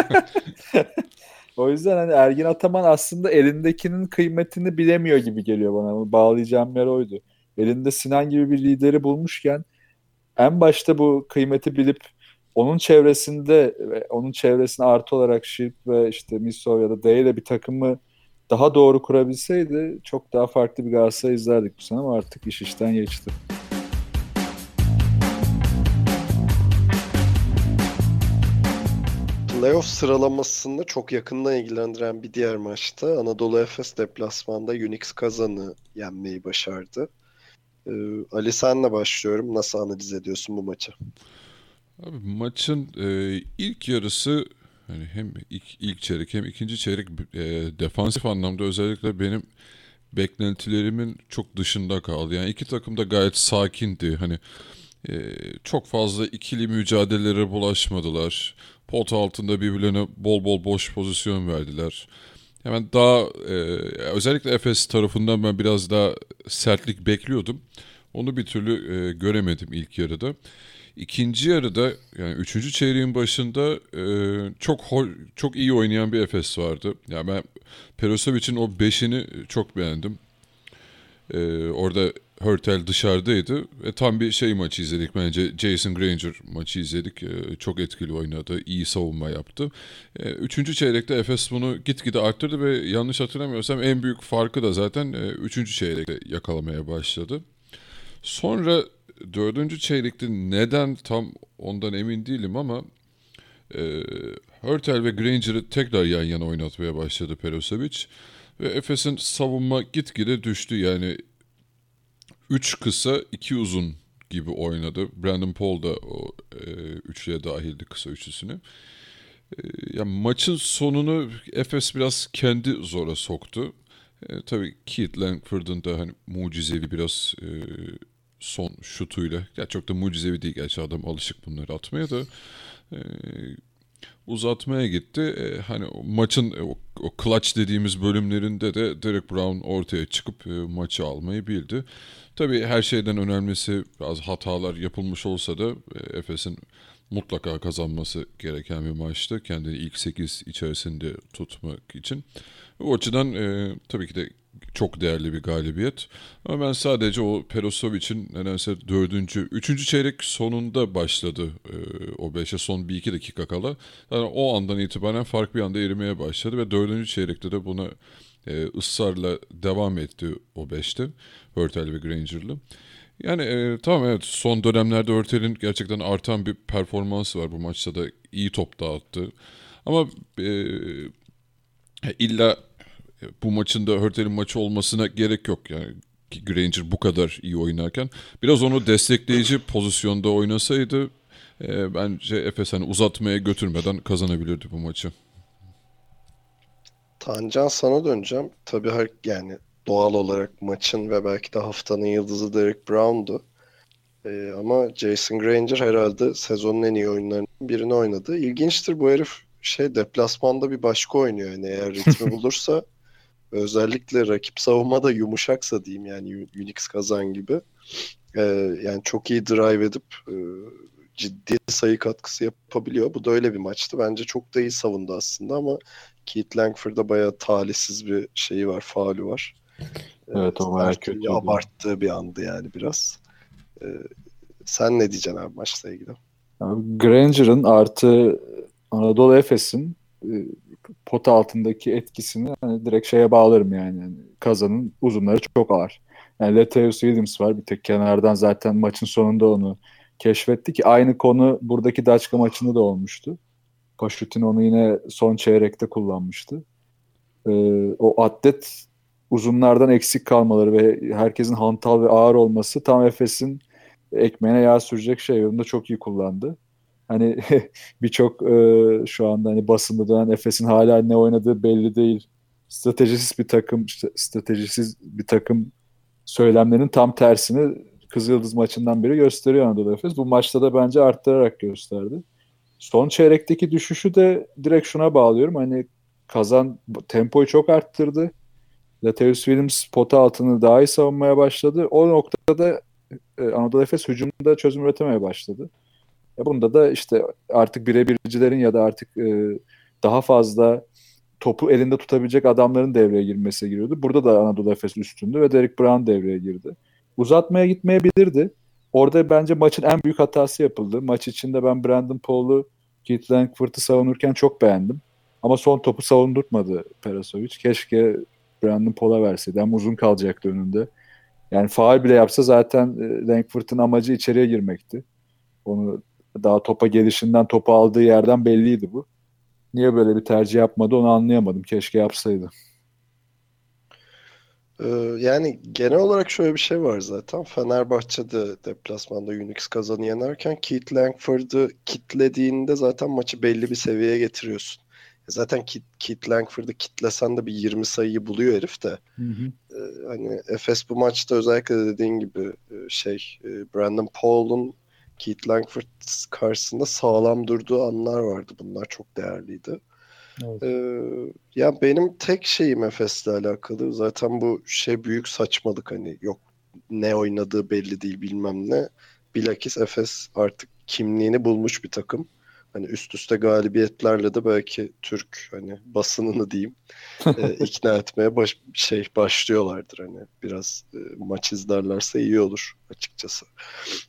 O yüzden hani Ergin Ataman aslında elindekinin kıymetini bilemiyor gibi geliyor bana. Bağlayacağım yer oydu. Elinde Sinan gibi bir lideri bulmuşken en başta bu kıymeti bilip onun çevresinde onun çevresine artı olarak Şirp ve işte Misov ya da D ile bir takımı daha doğru kurabilseydi çok daha farklı bir Galatasaray izlerdik bu sene ama artık iş işten geçti. Playoff sıralamasında çok yakından ilgilendiren bir diğer maçta Anadolu Efes deplasmanda Unix Kazan'ı yenmeyi başardı. Ee, Ali senle başlıyorum. Nasıl analiz ediyorsun bu maçı? Abi maçın e, ilk yarısı hani hem ilk, ilk çeyrek hem ikinci çeyrek e, defansif anlamda özellikle benim beklentilerimin çok dışında kaldı. Yani iki takım da gayet sakindi. Hani e, çok fazla ikili mücadelelere bulaşmadılar. Pot altında birbirlerine bol bol boş pozisyon verdiler. Hemen daha e, özellikle Efes tarafından ben biraz daha sertlik bekliyordum. Onu bir türlü e, göremedim ilk yarıda. İkinci yarıda yani üçüncü çeyreğin başında e, çok çok iyi oynayan bir Efes vardı. Yani ben Perosovic'in o beşini çok beğendim. E, orada Hurtel dışarıdaydı. ve tam bir şey maçı izledik bence. Jason Granger maçı izledik. E, çok etkili oynadı. iyi savunma yaptı. E, üçüncü çeyrekte Efes bunu gitgide arttırdı ve yanlış hatırlamıyorsam en büyük farkı da zaten e, üçüncü çeyrekte yakalamaya başladı. Sonra dördüncü çeyrekte neden tam ondan emin değilim ama e, Hurtel ve Granger'ı tekrar yan yana oynatmaya başladı Perosovic. Ve Efes'in savunma gitgide düştü. Yani 3 kısa 2 uzun gibi oynadı. Brandon Paul da o e, üçlüye dahildi kısa üçlüsünü. E, yani maçın sonunu Efes biraz kendi zora soktu. E, tabii Keith Langford'un da hani mucizevi biraz e, son şutuyla. Ya çok da mucizevi değil gerçi adam alışık bunları atmaya da. E, uzatmaya gitti. E, hani maçın o, o clutch dediğimiz bölümlerinde de Derek Brown ortaya çıkıp e, maçı almayı bildi. Tabii her şeyden önemlisi biraz hatalar yapılmış olsa da e, Efes'in mutlaka kazanması gereken bir maçtı. Kendini ilk 8 içerisinde tutmak için. O açıdan e, tabii ki de çok değerli bir galibiyet. Ama ben sadece o Perosovic'in nedense dördüncü, üçüncü çeyrek sonunda başladı e, o beşe son bir iki dakika kala. Yani o andan itibaren fark bir anda erimeye başladı ve dördüncü çeyrekte de buna e, ısrarla devam etti o beşte. Hurtel ve Granger'lı. Yani e, tamam evet son dönemlerde Hurtel'in gerçekten artan bir performansı var. Bu maçta da iyi top dağıttı. Ama e, illa bu maçın da Hurtel'in maçı olmasına gerek yok. Yani Granger bu kadar iyi oynarken biraz onu destekleyici pozisyonda oynasaydı e, bence Efes hani uzatmaya götürmeden kazanabilirdi bu maçı. Tancan sana döneceğim. Tabii her yani doğal olarak maçın ve belki de haftanın yıldızı Derek Brown'du. Ee, ama Jason Granger herhalde sezonun en iyi oyunlarından birini oynadı. İlginçtir bu herif şey deplasmanda bir başka oynuyor. Yani eğer ritmi bulursa özellikle rakip savunma da yumuşaksa diyeyim yani Unix kazan gibi. Ee, yani çok iyi drive edip e, ciddi sayı katkısı yapabiliyor. Bu da öyle bir maçtı. Bence çok da iyi savundu aslında ama Keith Langford'da bayağı talihsiz bir şeyi var, faulü var. Evet o bayağı kötü. Abarttığı bir andı yani biraz. Ee, sen ne diyeceksin abi maçla ilgili? Granger'ın artı Anadolu Efes'in e, pot altındaki etkisini hani direkt şeye bağlarım yani. yani kazanın uzunları çok ağır. Yani Latavius Williams var bir tek kenardan zaten maçın sonunda onu keşfetti ki aynı konu buradaki Daçka maçında da olmuştu. Paşutin onu yine son çeyrekte kullanmıştı. Ee, o atlet uzunlardan eksik kalmaları ve herkesin hantal ve ağır olması tam Efes'in ekmeğine yağ sürecek şey. Onu da çok iyi kullandı. Hani birçok e, şu anda hani basında dönen Efes'in hala ne oynadığı belli değil. Stratejisiz bir takım, stratejisiz bir takım söylemlerinin tam tersini Kızıldız maçından beri gösteriyor Anadolu Efes. Bu maçta da bence arttırarak gösterdi. Son çeyrekteki düşüşü de direkt şuna bağlıyorum. Hani kazan tempoyu çok arttırdı. Latavius Williams pota altını daha iyi savunmaya başladı. O noktada e, Anadolu Efes hücumda çözüm üretemeye başladı. E bunda da işte artık birebircilerin ya da artık e, daha fazla topu elinde tutabilecek adamların devreye girmesi giriyordu. Burada da Anadolu Efes üstündü ve Derek Brown devreye girdi. Uzatmaya gitmeyebilirdi. Orada bence maçın en büyük hatası yapıldı. Maç içinde ben Brandon Paul'u Keith Langford'u savunurken çok beğendim. Ama son topu savundurtmadı Perasovic. Keşke Brandon Paul'a verseydi. Hem uzun kalacaktı önünde. Yani faal bile yapsa zaten e, Langford'un amacı içeriye girmekti. Onu daha topa gelişinden topu aldığı yerden belliydi bu. Niye böyle bir tercih yapmadı onu anlayamadım. Keşke yapsaydı. Ee, yani genel olarak şöyle bir şey var zaten. Fenerbahçe'de deplasmanda Unix kazanı yenerken Keith Langford'u kitlediğinde zaten maçı belli bir seviyeye getiriyorsun. Zaten Keith, Keith Langford'u kitlesen de bir 20 sayıyı buluyor herif de. Hı hı. Ee, hani Efes bu maçta özellikle dediğin gibi e, şey e, Brandon Paul'un Keith Langford karşısında sağlam durduğu anlar vardı. Bunlar çok değerliydi. Evet. Ee, ya benim tek şeyim Efes'le alakalı zaten bu şey büyük saçmalık hani yok ne oynadığı belli değil bilmem ne. Bilakis Efes artık kimliğini bulmuş bir takım hani üst üste galibiyetlerle de belki Türk hani basınını diyeyim e, ikna etmeye baş, şey başlıyorlardır. Hani biraz e, maç izlerlerse iyi olur açıkçası.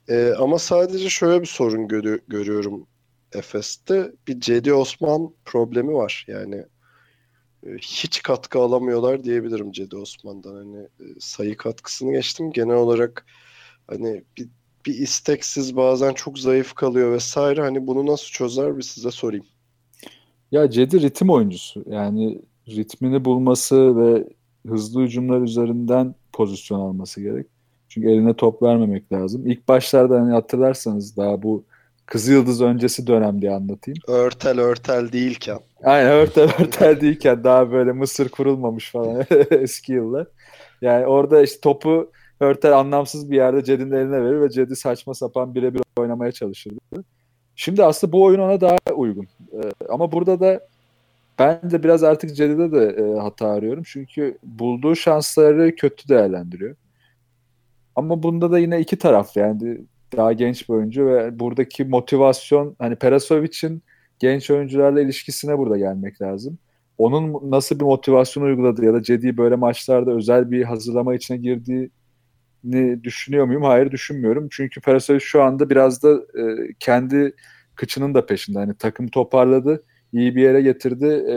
E, ama sadece şöyle bir sorun görü, görüyorum Efes'te. Bir Cedi Osman problemi var. Yani e, hiç katkı alamıyorlar diyebilirim Cedi Osman'dan. Hani e, sayı katkısını geçtim. Genel olarak hani bir bir isteksiz bazen çok zayıf kalıyor vesaire. Hani bunu nasıl çözer bir size sorayım. Ya Cedi ritim oyuncusu. Yani ritmini bulması ve hızlı hücumlar üzerinden pozisyon alması gerek. Çünkü eline top vermemek lazım. İlk başlarda hani hatırlarsanız daha bu Kızı Yıldız öncesi dönem diye anlatayım. Örtel örtel değilken. Aynen örtel örtel değilken daha böyle Mısır kurulmamış falan eski yıllar. Yani orada işte topu Hörtel anlamsız bir yerde Ced'in eline verir ve Ced'i saçma sapan birebir oynamaya çalışırdı. Şimdi aslında bu oyun ona daha uygun. Ee, ama burada da ben de biraz artık Ced'de de e, hata arıyorum. Çünkü bulduğu şansları kötü değerlendiriyor. Ama bunda da yine iki taraf yani daha genç bir oyuncu ve buradaki motivasyon hani Perasovic'in genç oyuncularla ilişkisine burada gelmek lazım. Onun nasıl bir motivasyon uyguladığı ya da Cedi'yi böyle maçlarda özel bir hazırlama içine girdiği düşünüyor muyum? Hayır düşünmüyorum. Çünkü Perasovic şu anda biraz da e, kendi kıçının da peşinde. Hani takım toparladı, iyi bir yere getirdi. E,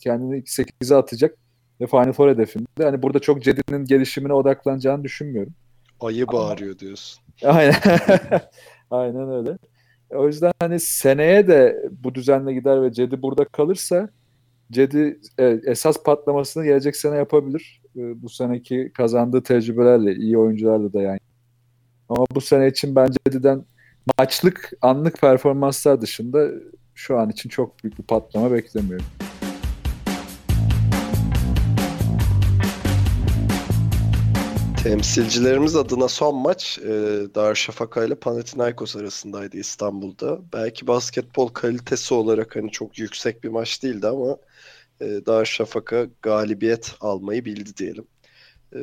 kendini 8'e atacak ve Final Four hedefinde. Hani burada çok Cedi'nin gelişimine odaklanacağını düşünmüyorum. Ayı Ama... bağırıyor diyorsun. Aynen. Aynen öyle. O yüzden hani seneye de bu düzenle gider ve Cedi burada kalırsa Cedi evet, esas patlamasını gelecek sene yapabilir. E, bu seneki kazandığı tecrübelerle, iyi oyuncularla da yani. Ama bu sene için ben Cedi'den maçlık, anlık performanslar dışında şu an için çok büyük bir patlama beklemiyorum. Temsilcilerimiz adına son maç e, Darüşşafaka ile Panathinaikos arasındaydı İstanbul'da. Belki basketbol kalitesi olarak hani çok yüksek bir maç değildi ama e, Darüşşafaka galibiyet almayı bildi diyelim. E,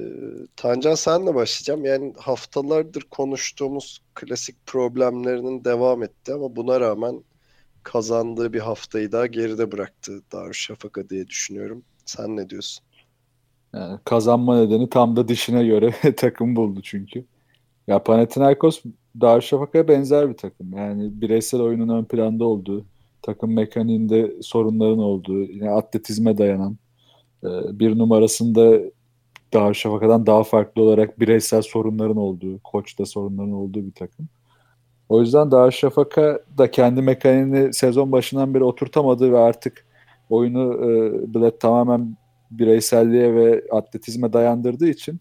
Tancan senle başlayacağım. Yani haftalardır konuştuğumuz klasik problemlerinin devam etti ama buna rağmen kazandığı bir haftayı daha geride bıraktı Darüşşafaka diye düşünüyorum. Sen ne diyorsun? Yani kazanma nedeni tam da dişine göre takım buldu çünkü. Ya Panathinaikos Darüşşafaka'ya benzer bir takım. Yani bireysel oyunun ön planda olduğu, takım mekaniğinde sorunların olduğu, yine atletizme dayanan, e, bir numarasında Darüşşafaka'dan daha farklı olarak bireysel sorunların olduğu, koçta sorunların olduğu bir takım. O yüzden Darüşşafaka da kendi mekaniğini sezon başından beri oturtamadı ve artık oyunu e, bile tamamen bireyselliğe ve atletizme dayandırdığı için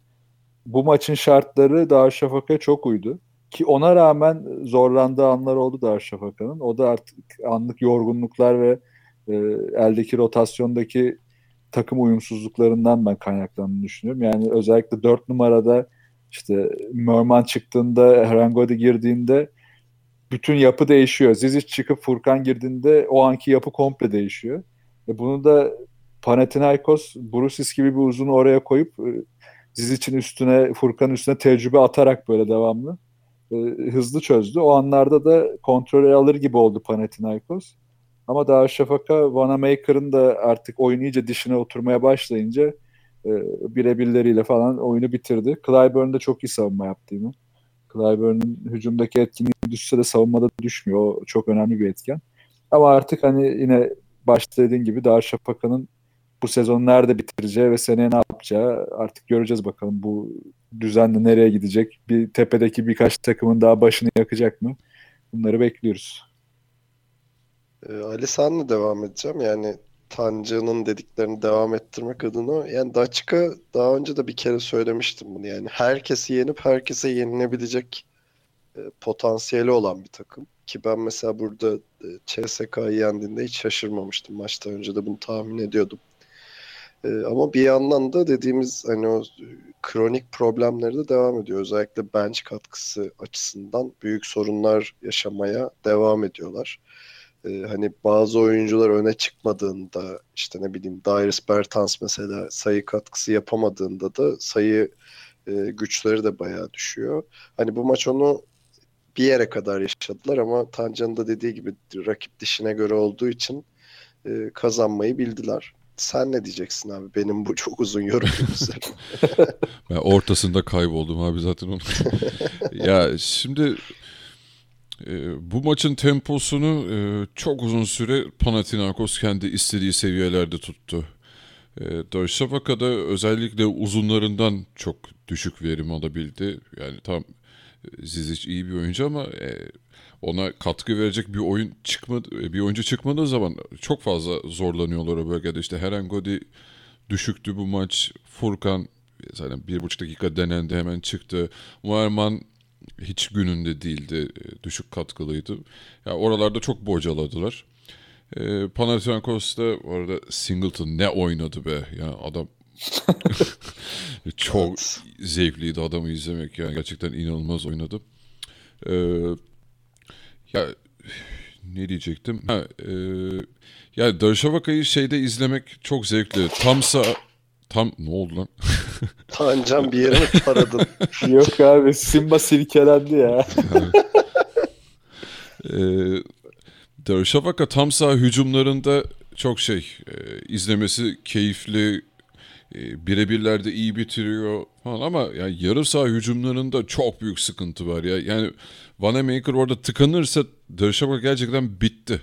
bu maçın şartları Darüşşafaka'ya çok uydu. Ki ona rağmen zorlandığı anlar oldu Darüşşafaka'nın. O da artık anlık yorgunluklar ve e, eldeki rotasyondaki takım uyumsuzluklarından ben kaynaklandığını düşünüyorum. Yani özellikle 4 numarada işte Merman çıktığında, Herangodi girdiğinde bütün yapı değişiyor. Zizic çıkıp Furkan girdiğinde o anki yapı komple değişiyor. E bunu da Panathinaikos Brusis gibi bir uzunu oraya koyup e, Zizic'in üstüne Furkan üstüne tecrübe atarak böyle devamlı e, hızlı çözdü. O anlarda da kontrolü alır gibi oldu Panathinaikos. Ama daha Şafaka Vanamaker'ın da artık oyun iyice dişine oturmaya başlayınca e, birebirleriyle falan oyunu bitirdi. Clyburn de çok iyi savunma yaptı yine. Clyburn'un hücumdaki etkinliği düşse de savunmada düşmüyor. O çok önemli bir etken. Ama artık hani yine başta dediğin gibi Darüşşafaka'nın bu sezonu nerede bitireceği ve seneye ne yapacağı artık göreceğiz bakalım bu düzenle nereye gidecek. Bir tepedeki birkaç takımın daha başını yakacak mı? Bunları bekliyoruz. Ee, Ali senle devam edeceğim. Yani Tancı'nın dediklerini devam ettirmek adına yani Daçka daha önce de bir kere söylemiştim bunu. Yani herkesi yenip herkese yenilebilecek e, potansiyeli olan bir takım. Ki ben mesela burada e, CSK'yı yendiğinde hiç şaşırmamıştım. Maçtan önce de bunu tahmin ediyordum. E, ama bir yandan da dediğimiz hani o kronik problemleri de devam ediyor. Özellikle bench katkısı açısından büyük sorunlar yaşamaya devam ediyorlar. E, hani bazı oyuncular öne çıkmadığında işte ne bileyim Darius Bertans mesela sayı katkısı yapamadığında da sayı e, güçleri de bayağı düşüyor. Hani bu maç onu bir yere kadar yaşadılar ama Tancan'ın da dediği gibi rakip dişine göre olduğu için e, kazanmayı bildiler. Sen ne diyeceksin abi benim bu çok uzun yorumum üzerine? ben ortasında kayboldum abi zaten onu. ya şimdi e, bu maçın temposunu e, çok uzun süre Panathinaikos kendi istediği seviyelerde tuttu. E, Darüşşafaka'da özellikle uzunlarından çok düşük verim alabildi. Yani tam Zizic iyi bir oyuncu ama e, ona katkı verecek bir oyun çıkmadı bir oyuncu çıkmadığı zaman çok fazla zorlanıyorlar o bölgede. İşte Herengodi düşüktü bu maç. Furkan zaten bir buçuk dakika denendi hemen çıktı. Muerman hiç gününde değildi. Düşük katkılıydı. Ya yani oralarda çok bocaladılar. E, Panathinaikos'ta orada Singleton ne oynadı be. Yani adam çok evet. zevkliydi adamı izlemek yani gerçekten inanılmaz oynadı. Ee, ya ne diyecektim? Ha, e, yani Darüşşafaka'yı şeyde izlemek çok zevkli. Tamsa tam ne oldu lan? Tancan bir yere mi taradın? Yok abi Simba silkelendi ya. e, Darüşşafaka tam sağ hücumlarında çok şey e, izlemesi keyifli e, birebirlerde iyi bitiriyor falan ama yani yarı saha hücumlarında çok büyük sıkıntı var ya. Yani Vanamaker orada tıkanırsa Darüşşafaka gerçekten bitti.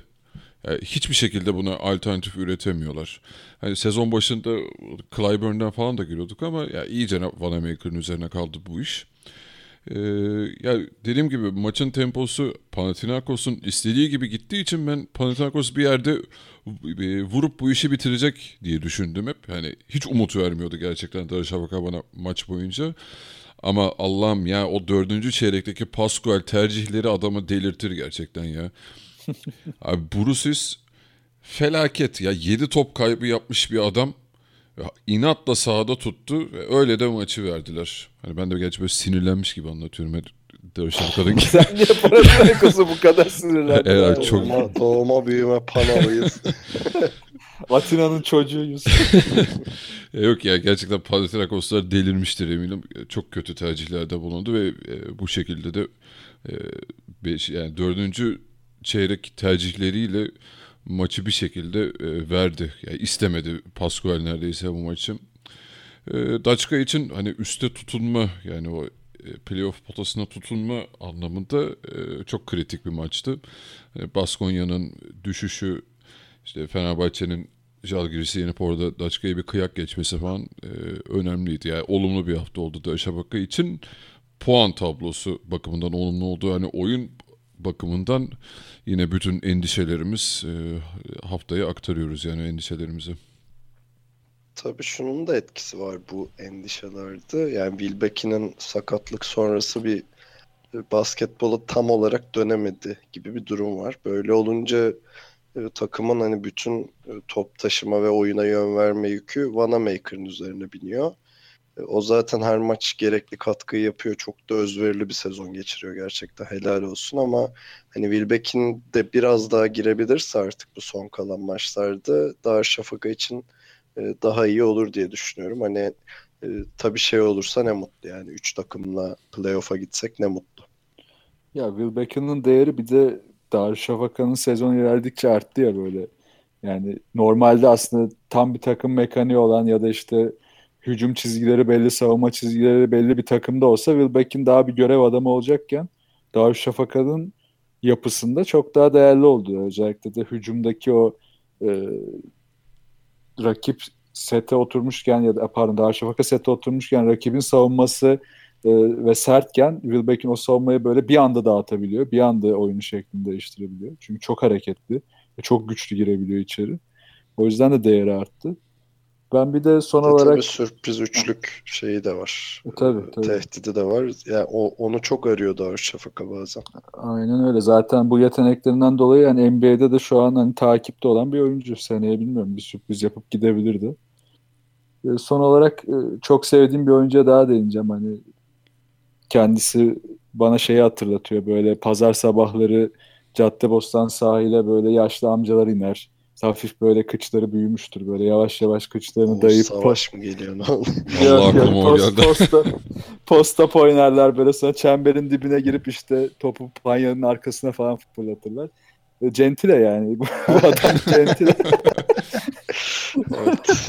Yani hiçbir şekilde buna alternatif üretemiyorlar. Hani sezon başında Clyburn'dan falan da giriyorduk ama ya iyice Vanamaker'ın üzerine kaldı bu iş. Ee, ya dediğim gibi maçın temposu Panathinaikos'un istediği gibi gittiği için ben Panathinaikos bir yerde e, vurup bu işi bitirecek diye düşündüm hep. Hani hiç umut vermiyordu gerçekten Darüşşafaka bana maç boyunca. Ama Allah'ım ya o dördüncü çeyrekteki Pascual tercihleri adamı delirtir gerçekten ya. Abi Brusis felaket ya 7 top kaybı yapmış bir adam inatla sahada tuttu ve öyle de maçı verdiler. Hani ben de gerçi böyle sinirlenmiş gibi anlatıyorum. Darüşşafaka'daki. Sen niye Panathinaikos'u bu kadar sinirlendin? Evet, çok- Doğma, doğma büyüme Panalıyız. Atina'nın çocuğuyuz. Yok ya gerçekten Panathinaikoslar delirmiştir eminim. Çok kötü tercihlerde bulundu ve e, bu şekilde de e, beş, yani dördüncü çeyrek tercihleriyle maçı bir şekilde e, verdi. Yani istemedi Pascual neredeyse bu maçı. E, Daçka için hani üste tutunma yani o e, playoff potasına tutunma anlamında e, çok kritik bir maçtı. E, Baskonya'nın düşüşü işte Fenerbahçe'nin Jalgiris'i yenip orada Daçka'ya bir kıyak geçmesi falan e, önemliydi. Yani olumlu bir hafta oldu Darüşşafaka için. Puan tablosu bakımından olumlu oldu. Yani oyun bakımından yine bütün endişelerimiz e, haftaya aktarıyoruz yani endişelerimizi. Tabii şunun da etkisi var bu endişelerde. Yani Wilbeck'in sakatlık sonrası bir e, basketbola tam olarak dönemedi gibi bir durum var. Böyle olunca e, takımın hani bütün top taşıma ve oyuna yön verme yükü Vanamaker'ın üzerine biniyor. O zaten her maç gerekli katkıyı yapıyor. Çok da özverili bir sezon geçiriyor gerçekten. Helal olsun ama hani Wilbeck'in de biraz daha girebilirse artık bu son kalan maçlarda Darüşşafaka için e, daha iyi olur diye düşünüyorum. Hani e, tabii şey olursa ne mutlu yani. Üç takımla playoff'a gitsek ne mutlu. Ya Will değeri bir de Darüşşafaka'nın sezon ilerledikçe arttı ya böyle. Yani normalde aslında tam bir takım mekaniği olan ya da işte hücum çizgileri belli, savunma çizgileri belli bir takımda olsa Will Beck'in daha bir görev adamı olacakken Darüşşafaka'nın yapısında çok daha değerli oldu. Özellikle de hücumdaki o e, rakip sete oturmuşken ya da pardon Darüşşafaka sete oturmuşken rakibin savunması e, ve sertken Wilbeck'in o savunmayı böyle bir anda dağıtabiliyor. Bir anda oyunu şeklini değiştirebiliyor. Çünkü çok hareketli ve çok güçlü girebiliyor içeri. O yüzden de değeri arttı. Ben bir de son olarak Tabii sürpriz üçlük şeyi de var. E, tabii, Ee, tabii. Tehdidi de var. Yani o, onu çok arıyor Darüşşafaka bazen. aynen öyle. Zaten bu yeteneklerinden dolayı yani NBA'de de şu an hani takipte olan bir oyuncu. Seneye bilmiyorum bir sürpriz yapıp gidebilirdi. E, son olarak e, çok sevdiğim bir oyuncuya daha değineceğim. Hani kendisi bana şeyi hatırlatıyor. Böyle pazar sabahları Caddebostan sahile böyle yaşlı amcalar iner. Hafif böyle kıçları büyümüştür. Böyle yavaş yavaş kıçlarını O dayayıp savaş mı geliyor? ne? Allah aklıma o geldi. Posta, posta oynarlar böyle sonra çemberin dibine girip işte topu panyanın arkasına falan fırlatırlar. E, Gentile yani. Bu adam Gentile. evet.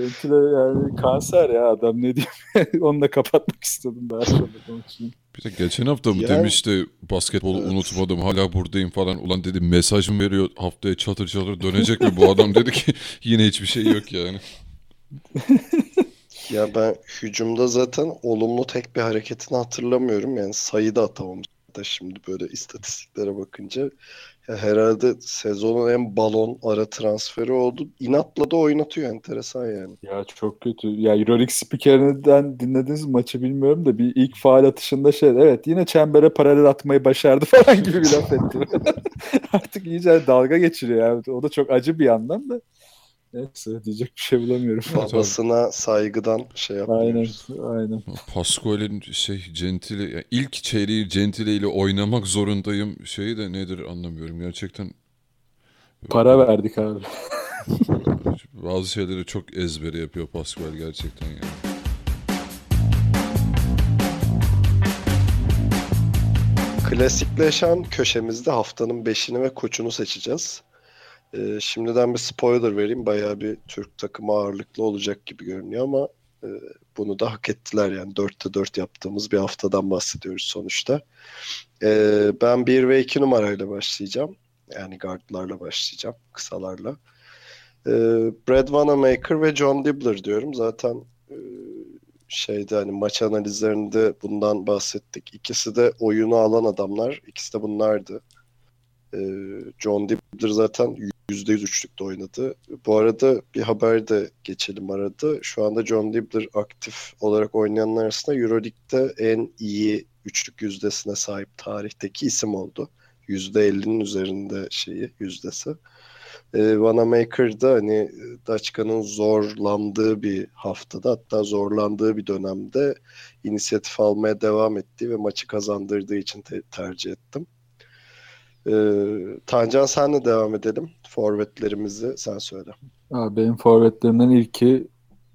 Gentile yani kanser ya adam ne diyeyim. Onu da kapatmak istedim daha sonra konuşayım. Bir de geçen hafta mı Ya- demişti basketbolu Evet. unutmadım hala buradayım falan. Ulan dedi mesaj mı veriyor haftaya çatır çatır dönecek mi bu adam dedi ki yine hiçbir şey yok yani. Ya ben hücumda zaten olumlu tek bir hareketini hatırlamıyorum. Yani sayı da atamamış da şimdi böyle istatistiklere bakınca. Herhalde sezonun en balon ara transferi oldu. İnatla da oynatıyor enteresan yani. Ya çok kötü. Ya Euroleague spikerinden dinlediniz mi maçı bilmiyorum da bir ilk faal atışında şey evet yine çembere paralel atmayı başardı falan gibi bir laf etti. Artık iyice dalga geçiriyor yani. O da çok acı bir yandan da. Neyse diyecek bir şey bulamıyorum. Babasına saygıdan şey aynen, yapmıyoruz. aynen. Pascual'in şey Gentile yani ilk çeyreği Gentile ile oynamak zorundayım şeyi de nedir anlamıyorum gerçekten. Para verdik abi. Bazı şeyleri çok ezbere yapıyor Pascual gerçekten yani. Klasikleşen köşemizde haftanın beşini ve koçunu seçeceğiz. Ee, şimdiden bir spoiler vereyim. Bayağı bir Türk takımı ağırlıklı olacak gibi görünüyor ama e, bunu da hak ettiler. Yani 4'te 4 yaptığımız bir haftadan bahsediyoruz sonuçta. Ee, ben 1 ve 2 numarayla başlayacağım. Yani guardlarla başlayacağım. Kısalarla. Ee, Brad Wanamaker ve John Dibbler diyorum. Zaten e, şeyde hani maç analizlerinde bundan bahsettik. İkisi de oyunu alan adamlar. İkisi de bunlardı. John Dibbler zaten %100 üçlükte oynadı. Bu arada bir haber de geçelim arada. Şu anda John Dibbler aktif olarak oynayanlar arasında Euroleague'de en iyi üçlük yüzdesine sahip tarihteki isim oldu. %50'nin üzerinde şeyi yüzdesi. E, Vanamaker'da hani Daçka'nın zorlandığı bir haftada hatta zorlandığı bir dönemde inisiyatif almaya devam ettiği ve maçı kazandırdığı için te- tercih ettim. E, Tancan senle devam edelim. Forvetlerimizi sen söyle. Abi benim forvetlerimden ilki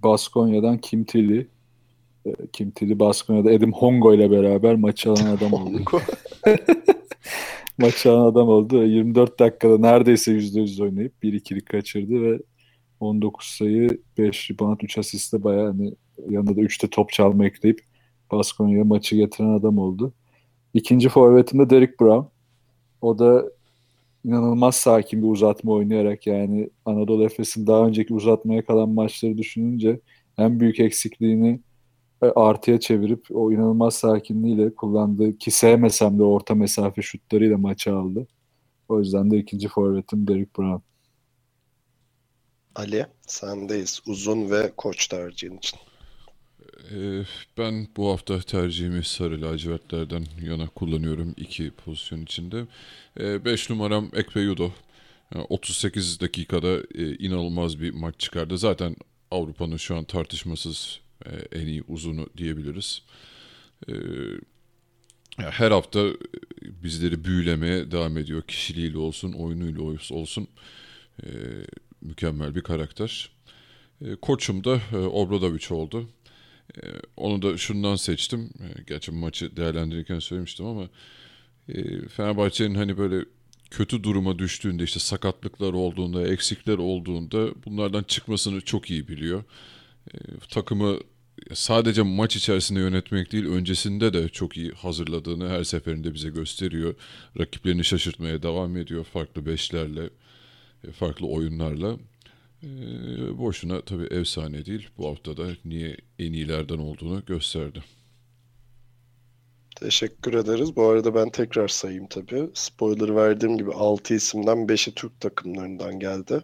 Baskonya'dan Kim Tilly. Ee, Kim Tilly Baskonya'da Edim Hongo ile beraber maçı alan adam oldu. maçı alan adam oldu. 24 dakikada neredeyse %100 oynayıp 1-2'lik kaçırdı ve 19 sayı, 5 rebound, 3 asiste bayağı hani yanında da 3'te top çalma ekleyip Baskonya'ya maçı getiren adam oldu. İkinci forvetim de Derek Brown. O da inanılmaz sakin bir uzatma oynayarak yani Anadolu Efes'in daha önceki uzatmaya kalan maçları düşününce en büyük eksikliğini e, artıya çevirip o inanılmaz sakinliğiyle kullandığı ki sevmesem de orta mesafe şutlarıyla maçı aldı. O yüzden de ikinci forvetim Derek Brown. Ali sendeyiz. Uzun ve koç tercihin için. Ee, ben bu hafta tercihimi sarı lacivertlerden yana kullanıyorum iki pozisyon içinde. 5 ee, numaram Ekpe Yudo. 38 dakikada e, inanılmaz bir maç çıkardı. Zaten Avrupa'nın şu an tartışmasız e, en iyi uzunu diyebiliriz. Ee, her hafta bizleri büyülemeye devam ediyor. Kişiliğiyle olsun, oyunuyla olsun. Mükemmel bir karakter. Koçum da e, Obradoviç oldu. Ee, onu da şundan seçtim. Ee, gerçi maçı değerlendirirken söylemiştim ama e, Fenerbahçe'nin hani böyle kötü duruma düştüğünde işte sakatlıklar olduğunda, eksikler olduğunda bunlardan çıkmasını çok iyi biliyor. Ee, takımı sadece maç içerisinde yönetmek değil, öncesinde de çok iyi hazırladığını her seferinde bize gösteriyor. Rakiplerini şaşırtmaya devam ediyor farklı beşlerle, e, farklı oyunlarla. Ee, boşuna tabii efsane değil. Bu hafta da niye en iyilerden olduğunu gösterdi. Teşekkür ederiz. Bu arada ben tekrar sayayım tabii. Spoiler verdiğim gibi 6 isimden 5'i Türk takımlarından geldi.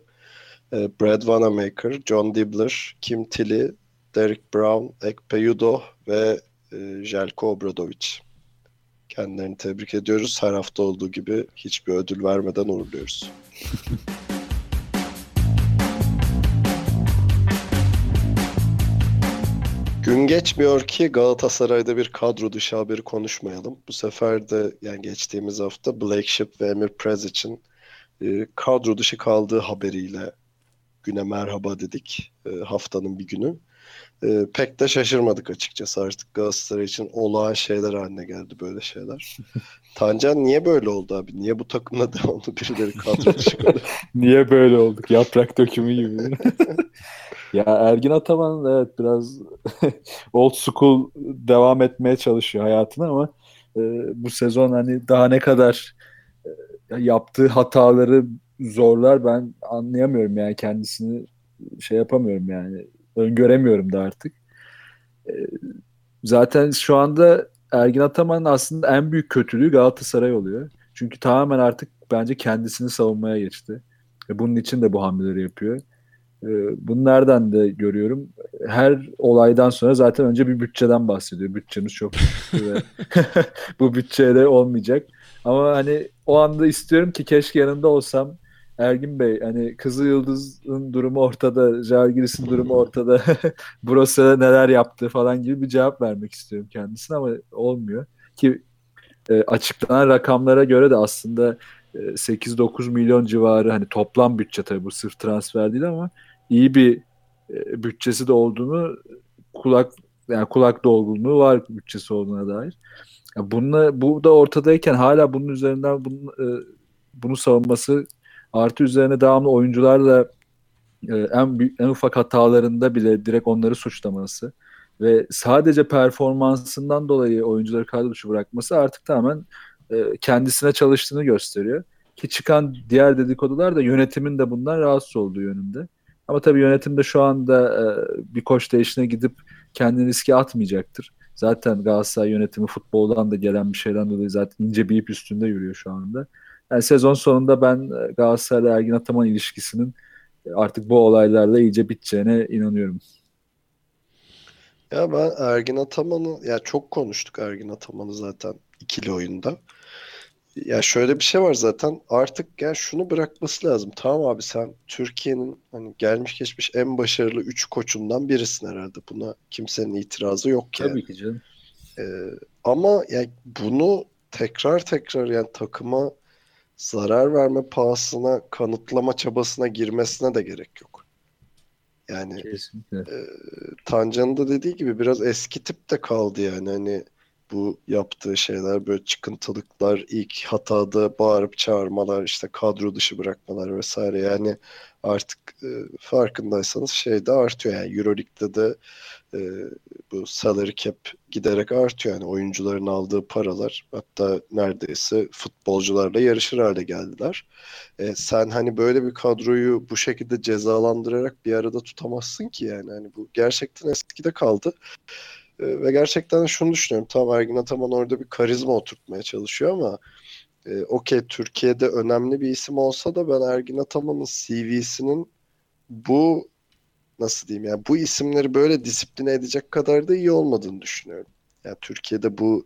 Ee, Brad Vanamaker, John Dibbler, Kim Tilly, Derek Brown, Ekpe Yudo ve e, Jelko Obradovic. Kendilerini tebrik ediyoruz. Her hafta olduğu gibi hiçbir ödül vermeden uğurluyoruz. Gün geçmiyor ki Galatasaray'da bir kadro dışı haberi konuşmayalım. Bu sefer de yani geçtiğimiz hafta Blake Ship ve Emir Prez için e, kadro dışı kaldığı haberiyle güne merhaba dedik e, haftanın bir günü. E, pek de şaşırmadık açıkçası artık Galatasaray için olağan şeyler haline geldi böyle şeyler. Tancan niye böyle oldu abi? Niye bu takımla devamlı birileri kadro dışı niye böyle olduk? Yaprak dökümü gibi. Ya Ergin Ataman evet biraz old school devam etmeye çalışıyor hayatına ama e, bu sezon hani daha ne kadar e, yaptığı hataları zorlar ben anlayamıyorum yani kendisini şey yapamıyorum yani öngöremiyorum da artık. E, zaten şu anda Ergin Ataman'ın aslında en büyük kötülüğü Galatasaray oluyor. Çünkü tamamen artık bence kendisini savunmaya geçti. Bunun için de bu hamleleri yapıyor. Ee, bunlardan da görüyorum. Her olaydan sonra zaten önce bir bütçeden bahsediyor. Bütçemiz çok bu bütçeyle olmayacak. Ama hani o anda istiyorum ki keşke yanında olsam. Ergin Bey hani Kızıl Yıldız'ın durumu ortada, Jalgiris'in durumu ortada. Burası neler yaptı falan gibi bir cevap vermek istiyorum kendisine ama olmuyor. Ki e, açıklanan rakamlara göre de aslında 8-9 e, milyon civarı hani toplam bütçe tabii bu sırf transfer değil ama iyi bir e, bütçesi de olduğunu kulak yani kulak dolgunluğu var bütçesi olduğuna dair. Yani bununla, bu da ortadayken hala bunun üzerinden bunu, e, bunu savunması artı üzerine devamlı oyuncularla e, en en ufak hatalarında bile direkt onları suçlaması ve sadece performansından dolayı oyuncuları kadro dışı bırakması artık tamamen e, kendisine çalıştığını gösteriyor. Ki çıkan diğer dedikodular da yönetimin de bundan rahatsız olduğu yönünde. Ama tabii yönetimde şu anda e, bir koç değişine gidip kendini riske atmayacaktır. Zaten Galatasaray yönetimi futboldan da gelen bir şeyden dolayı zaten ince bir ip üstünde yürüyor şu anda. Yani sezon sonunda ben e, Galatasaray Ergin Ataman ilişkisinin artık bu olaylarla iyice biteceğine inanıyorum. Ya ben Ergin Ataman'ı ya çok konuştuk Ergin Ataman'ı zaten ikili oyunda. Ya şöyle bir şey var zaten artık ya şunu bırakması lazım. Tamam abi sen Türkiye'nin hani gelmiş geçmiş en başarılı 3 koçundan birisin herhalde. Buna kimsenin itirazı yok yani. Tabii ki canım. Ee, ama ya bunu tekrar tekrar yani takıma zarar verme pahasına kanıtlama çabasına girmesine de gerek yok. Yani Kesinlikle. e, Tancan'ın da dediği gibi biraz eski tip de kaldı yani hani bu yaptığı şeyler böyle çıkıntılıklar ilk hatada bağırıp çağırmalar işte kadro dışı bırakmalar vesaire yani artık e, farkındaysanız şey de artıyor yani Euroleague'de de e, bu salary cap giderek artıyor yani oyuncuların aldığı paralar hatta neredeyse futbolcularla yarışır hale geldiler. E, sen hani böyle bir kadroyu bu şekilde cezalandırarak bir arada tutamazsın ki yani hani bu gerçekten eskide kaldı. E, ve gerçekten şunu düşünüyorum. Tamam Ergin Ataman orada bir karizma oturtmaya çalışıyor ama e, okey Türkiye'de önemli bir isim olsa da ben Ergin Ataman'ın CV'sinin bu nasıl diyeyim yani bu isimleri böyle disipline edecek kadar da iyi olmadığını düşünüyorum. Yani Türkiye'de bu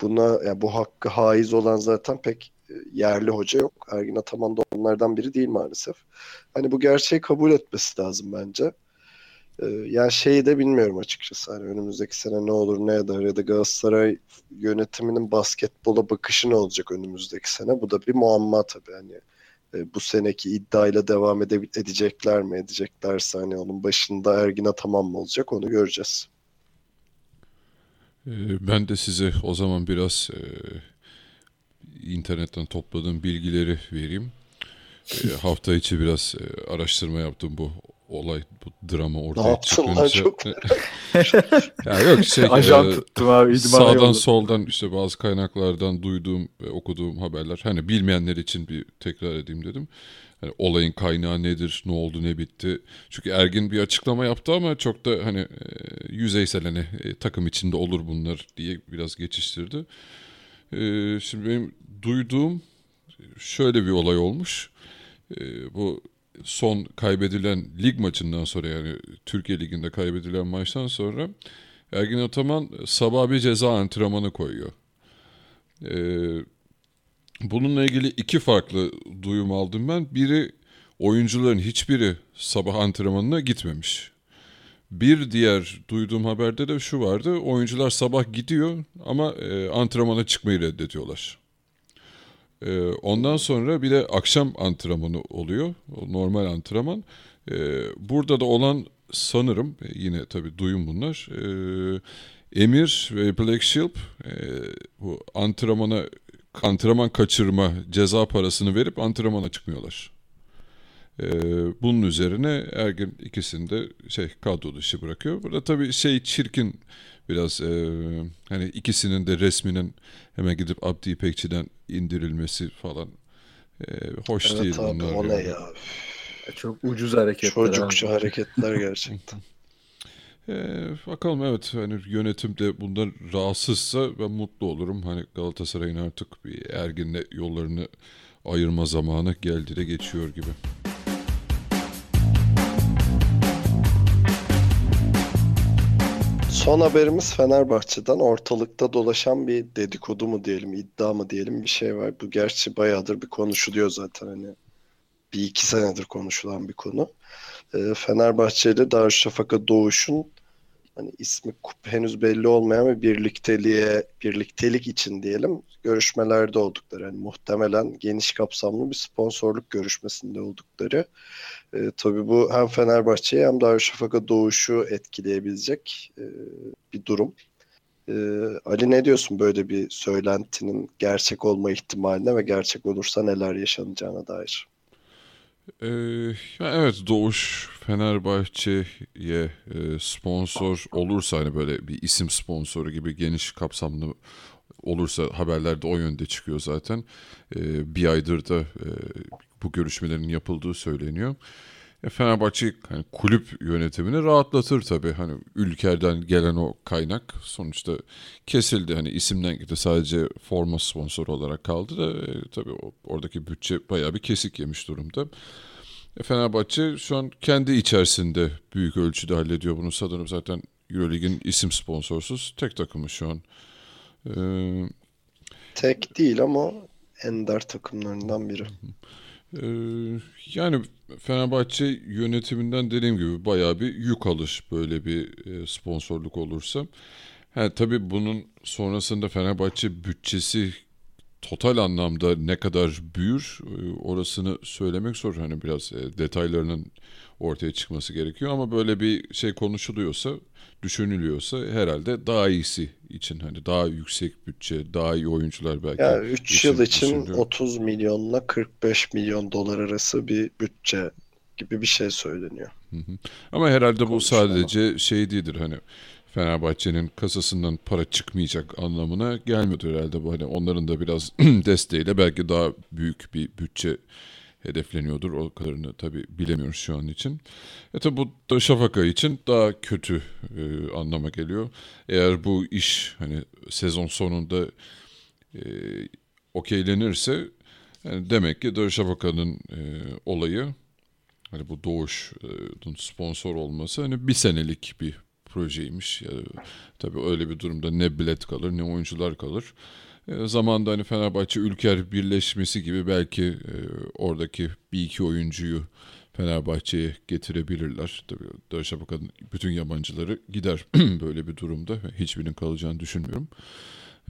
buna yani bu hakkı haiz olan zaten pek e, yerli hoca yok. Ergin Ataman da onlardan biri değil maalesef. Hani bu gerçeği kabul etmesi lazım bence. Ee, yani şeyi de bilmiyorum açıkçası. Hani önümüzdeki sene ne olur ne eder ya da Galatasaray yönetiminin basketbola bakışı ne olacak önümüzdeki sene? Bu da bir muamma tabii. Hani e, bu seneki iddiayla devam ede- edecekler mi? Edeceklerse hani onun başında Ergin Ataman mı olacak? Onu göreceğiz. Ee, Ben de size o zaman biraz e, internetten topladığım bilgileri vereyim. E, hafta içi biraz e, araştırma yaptım bu olay, bu drama Ne ortaya lan çıkınca. çok ya yok şey Ajan e, tuttum abi. sağdan yolladım. soldan işte bazı kaynaklardan duyduğum ve okuduğum haberler. Hani bilmeyenler için bir tekrar edeyim dedim. Hani olayın kaynağı nedir, ne oldu, ne bitti. Çünkü Ergin bir açıklama yaptı ama çok da hani e, yüzeysel hani e, takım içinde olur bunlar diye biraz geçiştirdi. E, şimdi benim duyduğum şöyle bir olay olmuş. E, bu son kaybedilen lig maçından sonra yani Türkiye Ligi'nde kaybedilen maçtan sonra Ergin Ataman sabah bir ceza antrenmanı koyuyor. Ee, bununla ilgili iki farklı duyum aldım ben. Biri oyuncuların hiçbiri sabah antrenmanına gitmemiş. Bir diğer duyduğum haberde de şu vardı. Oyuncular sabah gidiyor ama e, antrenmana çıkmayı reddediyorlar. E, ondan sonra bir de akşam antrenmanı oluyor. Normal antrenman. E, burada da olan sanırım e, yine tabii duyum bunlar. E, Emir ve Black Shield e, bu antrenmana antrenman kaçırma ceza parasını verip antrenmana çıkmıyorlar. E, bunun üzerine Ergin ikisini de şey kadro dışı bırakıyor. Burada tabii şey çirkin biraz e, hani ikisinin de resminin hemen gidip Abdi İpekçi'den indirilmesi falan e, hoş değil Evet abi bunlar. o ne yani. ya? Çok ucuz hareketler. Çocukça abi. hareketler gerçekten. Ee, bakalım evet hani yönetim de bundan rahatsızsa ben mutlu olurum. Hani Galatasaray'ın artık bir Ergin'le yollarını ayırma zamanı geldi de geçiyor gibi. Son haberimiz Fenerbahçe'den ortalıkta dolaşan bir dedikodu mu diyelim, iddia mı diyelim bir şey var. Bu gerçi bayağıdır bir konuşuluyor zaten hani bir iki senedir konuşulan bir konu. Ee, Fenerbahçe ile Darüşşafaka Doğuş'un hani ismi henüz belli olmayan ve birlikteliğe, birliktelik için diyelim görüşmelerde oldukları. Yani muhtemelen geniş kapsamlı bir sponsorluk görüşmesinde oldukları. E, tabii bu hem Fenerbahçe'yi hem Darüşşafaka Doğuş'u etkileyebilecek e, bir durum. E, Ali ne diyorsun böyle bir söylentinin gerçek olma ihtimaline ve gerçek olursa neler yaşanacağına dair? Ee, ya evet Doğuş Fenerbahçe'ye e, sponsor olursa hani böyle bir isim sponsoru gibi geniş kapsamlı olursa haberlerde o yönde çıkıyor zaten. Ee, bir aydır da e, bu görüşmelerin yapıldığı söyleniyor. E, Fenerbahçe hani kulüp yönetimini rahatlatır tabii. Hani ülkerden gelen o kaynak sonuçta kesildi. Hani isimden gitti sadece forma sponsoru olarak kaldı da e, tabii oradaki bütçe bayağı bir kesik yemiş durumda. E, Fenerbahçe şu an kendi içerisinde büyük ölçüde hallediyor bunu. Sanırım zaten Eurolig'in isim sponsorsuz tek takımı şu an. Ee, Tek değil ama ender takımlarından biri. Ee, yani Fenerbahçe yönetiminden dediğim gibi bayağı bir yük alır böyle bir e, sponsorluk olursa. Ha, tabii bunun sonrasında Fenerbahçe bütçesi total anlamda ne kadar büyür e, orasını söylemek zor. Hani biraz e, detaylarının ortaya çıkması gerekiyor ama böyle bir şey konuşuluyorsa, düşünülüyorsa herhalde daha iyisi için hani daha yüksek bütçe, daha iyi oyuncular belki. Yani 3 yıl için düşünülüyor. 30 milyonla 45 milyon dolar arası bir bütçe gibi bir şey söyleniyor. Ama herhalde bu sadece şey değildir hani Fenerbahçe'nin kasasından para çıkmayacak anlamına gelmiyordur herhalde bu. Hani onların da biraz desteğiyle belki daha büyük bir bütçe hedefleniyordur. O kadarını tabii bilemiyoruz şu an için. E tabi bu da Şafaka için daha kötü e, anlama geliyor. Eğer bu iş hani sezon sonunda e, okeylenirse yani demek ki Darüşşafaka'nın e, olayı hani bu Doğuş'un sponsor olması hani bir senelik bir projeymiş. Ya, tabii öyle bir durumda ne bilet kalır ne oyuncular kalır. E, zamanda hani Fenerbahçe Ülker birleşmesi gibi belki e, oradaki bir iki oyuncuyu Fenerbahçe'ye getirebilirler. Tabii Darüşşafaka'nın bütün yabancıları gider böyle bir durumda. Hiçbirinin kalacağını düşünmüyorum.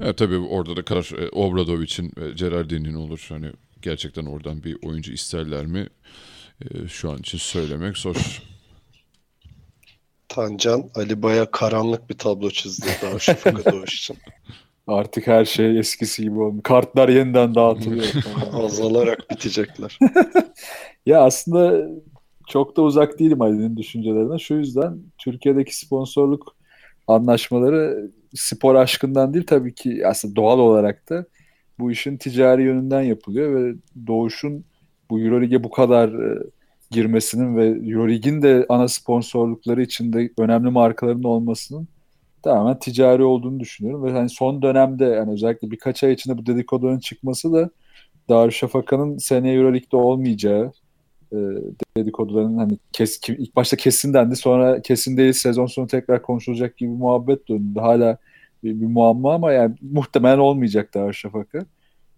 Ya, tabii orada da karar e, Obradovic'in ve Gerardini'nin olur. Hani gerçekten oradan bir oyuncu isterler mi? E, şu an için söylemek zor. Tancan Ali Baya karanlık bir tablo çizdi daha Şafaka Doğuş için. Artık her şey eskisi gibi olmuş. Kartlar yeniden dağıtılıyor. Azalarak bitecekler. ya aslında çok da uzak değilim Ali'nin düşüncelerine. Şu yüzden Türkiye'deki sponsorluk anlaşmaları spor aşkından değil tabii ki aslında doğal olarak da bu işin ticari yönünden yapılıyor ve Doğuş'un bu Euroleague'e bu kadar e, girmesinin ve Euroleague'in de ana sponsorlukları içinde önemli markaların olmasının tamamen ticari olduğunu düşünüyorum ve hani son dönemde yani özellikle birkaç ay içinde bu dedikoduların çıkması da Darüşşafaka'nın seneye Euroleague'de olmayacağı e, dedikoduların hani kes, ilk başta kesin dendi sonra kesin değil sezon sonu tekrar konuşulacak gibi muhabbet döndü. Hala bir, bir muamma ama yani muhtemelen olmayacak Darüşşafaka.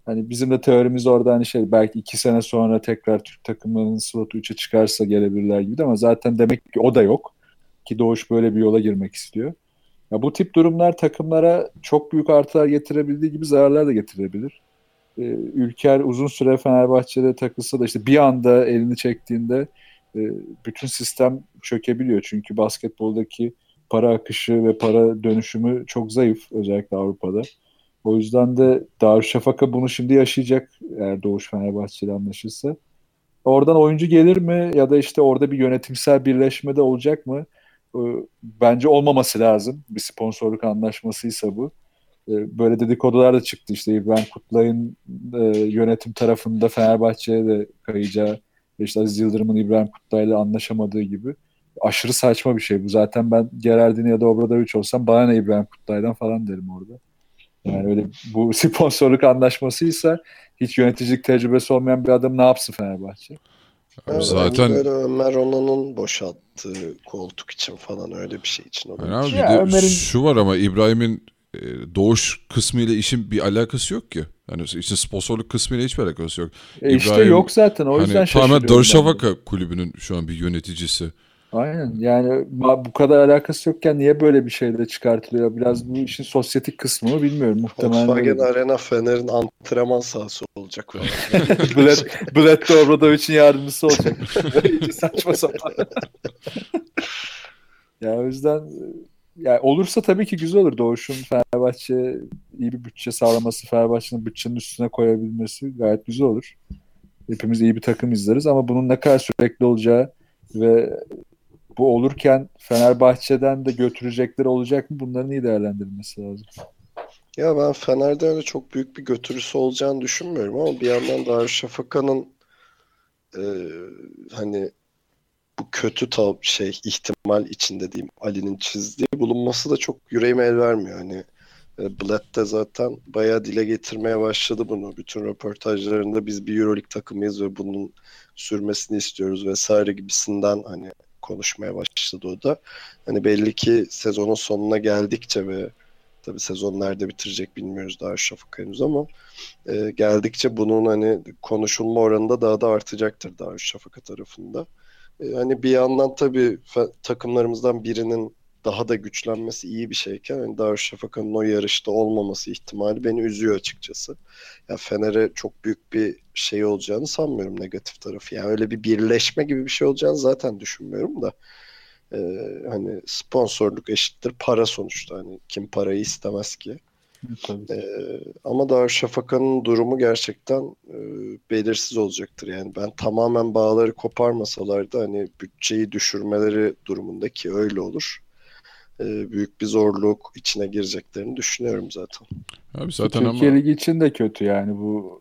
Hani bizim de teorimiz orada hani şey belki iki sene sonra tekrar Türk takımlarının slotu 3'e çıkarsa gelebilirler gibi ama zaten demek ki o da yok. Ki Doğuş böyle bir yola girmek istiyor. Ya bu tip durumlar takımlara çok büyük artılar getirebildiği gibi zararlar da getirebilir. Ee, Ülker uzun süre Fenerbahçe'de takılsa da işte bir anda elini çektiğinde e, bütün sistem çökebiliyor. Çünkü basketboldaki para akışı ve para dönüşümü çok zayıf özellikle Avrupa'da. O yüzden de Darüşşafaka bunu şimdi yaşayacak eğer Doğuş Fenerbahçe ile anlaşırsa. Oradan oyuncu gelir mi ya da işte orada bir yönetimsel birleşme de olacak mı? Ee, Bence olmaması lazım. Bir sponsorluk anlaşmasıysa bu. Ee, Böyle dedikodular da çıktı işte İbrahim Kutlay'ın e, yönetim tarafında Fenerbahçe'ye de kayacağı işte Aziz Yıldırım'ın İbrahim Kutlay'la anlaşamadığı gibi. Aşırı saçma bir şey bu. Zaten ben Gerardini ya da Obradoviç olsam bana ne İbrahim Kutlay'dan falan derim orada. Yani öyle bu sponsorluk anlaşmasıysa hiç yöneticilik tecrübesi olmayan bir adam ne yapsın Fenerbahçe? Abi Yani zaten böyle Ömer Onan'ın boşalttığı koltuk için falan öyle bir şey için Yani olabilir. abi Ya bir de Ömer'in- şu var ama İbrahim'in e, doğuş kısmı ile işin bir alakası yok ki. Yani işte sponsorluk kısmı ile hiçbir alakası yok. E işte İbrahim, yok zaten o yüzden Hani şaşırıyorum. tamamen. Darüşşafaka kulübünün şu an bir yöneticisi. Aynen yani bu kadar alakası yokken niye böyle bir şeyle çıkartılıyor? Biraz bu işin sosyetik kısmı mı bilmiyorum. Muhtemelen Volkswagen. Arena Fener'in antrenman sahası olacak. Bled, Bled de Obradovic'in yardımcısı olacak. Saçma sapan. ya o yüzden yani olursa tabii ki güzel olur. Doğuş'un Fenerbahçe iyi bir bütçe sağlaması, Fenerbahçe'nin bütçenin üstüne koyabilmesi gayet güzel olur. Hepimiz iyi bir takım izleriz ama bunun ne kadar sürekli olacağı ve bu olurken Fenerbahçe'den de götürecekleri olacak mı? Bunların iyi değerlendirilmesi lazım. Ya ben Fener'de öyle çok büyük bir götürüsü olacağını düşünmüyorum ama bir yandan Darüşşafaka'nın e, hani bu kötü ta- şey ihtimal içinde diyeyim Ali'nin çizdiği bulunması da çok yüreğime el vermiyor. Hani e, Blatt de zaten bayağı dile getirmeye başladı bunu. Bütün röportajlarında biz bir Euroleague takımıyız ve bunun sürmesini istiyoruz vesaire gibisinden hani konuşmaya başladı o da. Hani belli ki sezonun sonuna geldikçe ve tabii sezon nerede bitirecek bilmiyoruz daha Şafak henüz ama e, geldikçe bunun hani konuşulma oranı da daha da artacaktır daha Şafaka tarafında. E, hani bir yandan tabii takımlarımızdan birinin daha da güçlenmesi iyi bir şeyken hani Darüşşafaka'nın o yarışta olmaması ihtimali beni üzüyor açıkçası. Ya Fener'e çok büyük bir şey olacağını sanmıyorum negatif tarafı. Yani öyle bir birleşme gibi bir şey olacağını zaten düşünmüyorum da. Ee, hani sponsorluk eşittir para sonuçta. Hani kim parayı istemez ki. Tabii. Ee, ama Darüşşafaka'nın durumu gerçekten e, belirsiz olacaktır. Yani ben tamamen bağları koparmasalardı hani bütçeyi düşürmeleri durumunda ki öyle olur. E, büyük bir zorluk içine gireceklerini düşünüyorum zaten. Abi zaten Türkiye ama Ligi için de kötü yani bu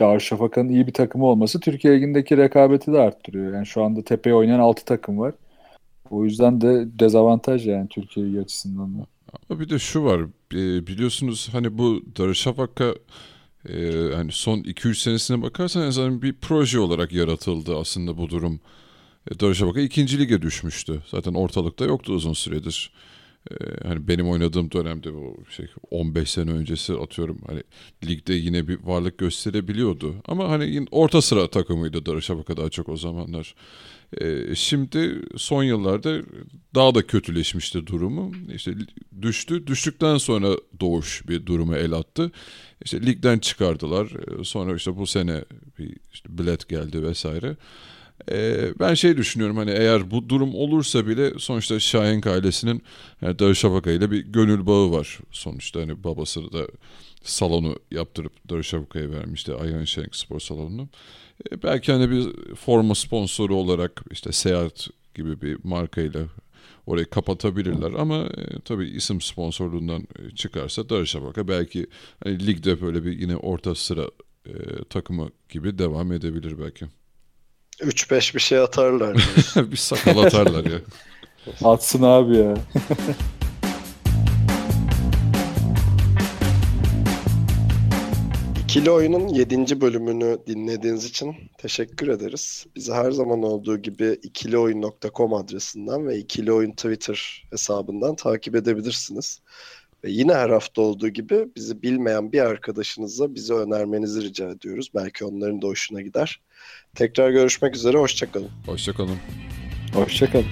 Darüşşafaka'nın iyi bir takımı olması Türkiye Ligi'ndeki rekabeti de arttırıyor. Yani şu anda tepeye oynayan 6 takım var. O yüzden de dezavantaj yani Türkiye Ligi açısından da. Ama bir de şu var e, biliyorsunuz hani bu Darüşşafaka e, hani son 2-3 senesine bakarsanız hani bir proje olarak yaratıldı aslında bu durum. E, Darüşşafaka ikinci lige düşmüştü. Zaten ortalıkta yoktu uzun süredir. E, hani benim oynadığım dönemde bu şey 15 sene öncesi atıyorum hani ligde yine bir varlık gösterebiliyordu. Ama hani orta sıra takımıydı Darüşşafaka daha çok o zamanlar. E, şimdi son yıllarda daha da kötüleşmişti durumu. İşte düştü. Düştükten sonra Doğuş bir durumu el attı. İşte ligden çıkardılar. E, Sonra işte bu sene bir işte bilet geldi vesaire. E, ben şey düşünüyorum hani eğer bu durum olursa bile sonuçta Şahenk ailesinin yani Darüşşafaka ile bir gönül bağı var. Sonuçta hani babası da salonu yaptırıp Darüşşafaka'ya vermişti Ayhan Şahenk spor salonunu. E, belki hani bir forma sponsoru olarak işte Seyahat gibi bir markayla orayı kapatabilirler ama e, tabii isim sponsorluğundan e, çıkarsa Darüşşafaka belki hani ligde böyle bir yine orta sıra e, takımı gibi devam edebilir belki. 3-5 bir şey atarlar. bir sakal atarlar ya. Atsın abi ya. İkili Oyun'un 7. bölümünü dinlediğiniz için teşekkür ederiz. Bizi her zaman olduğu gibi ikilioyun.com adresinden ve İkili Oyun Twitter hesabından takip edebilirsiniz. Ve yine her hafta olduğu gibi bizi bilmeyen bir arkadaşınıza bizi önermenizi rica ediyoruz. Belki onların da hoşuna gider. Tekrar görüşmek üzere, hoşçakalın. Hoşçakalın. Hoşçakalın.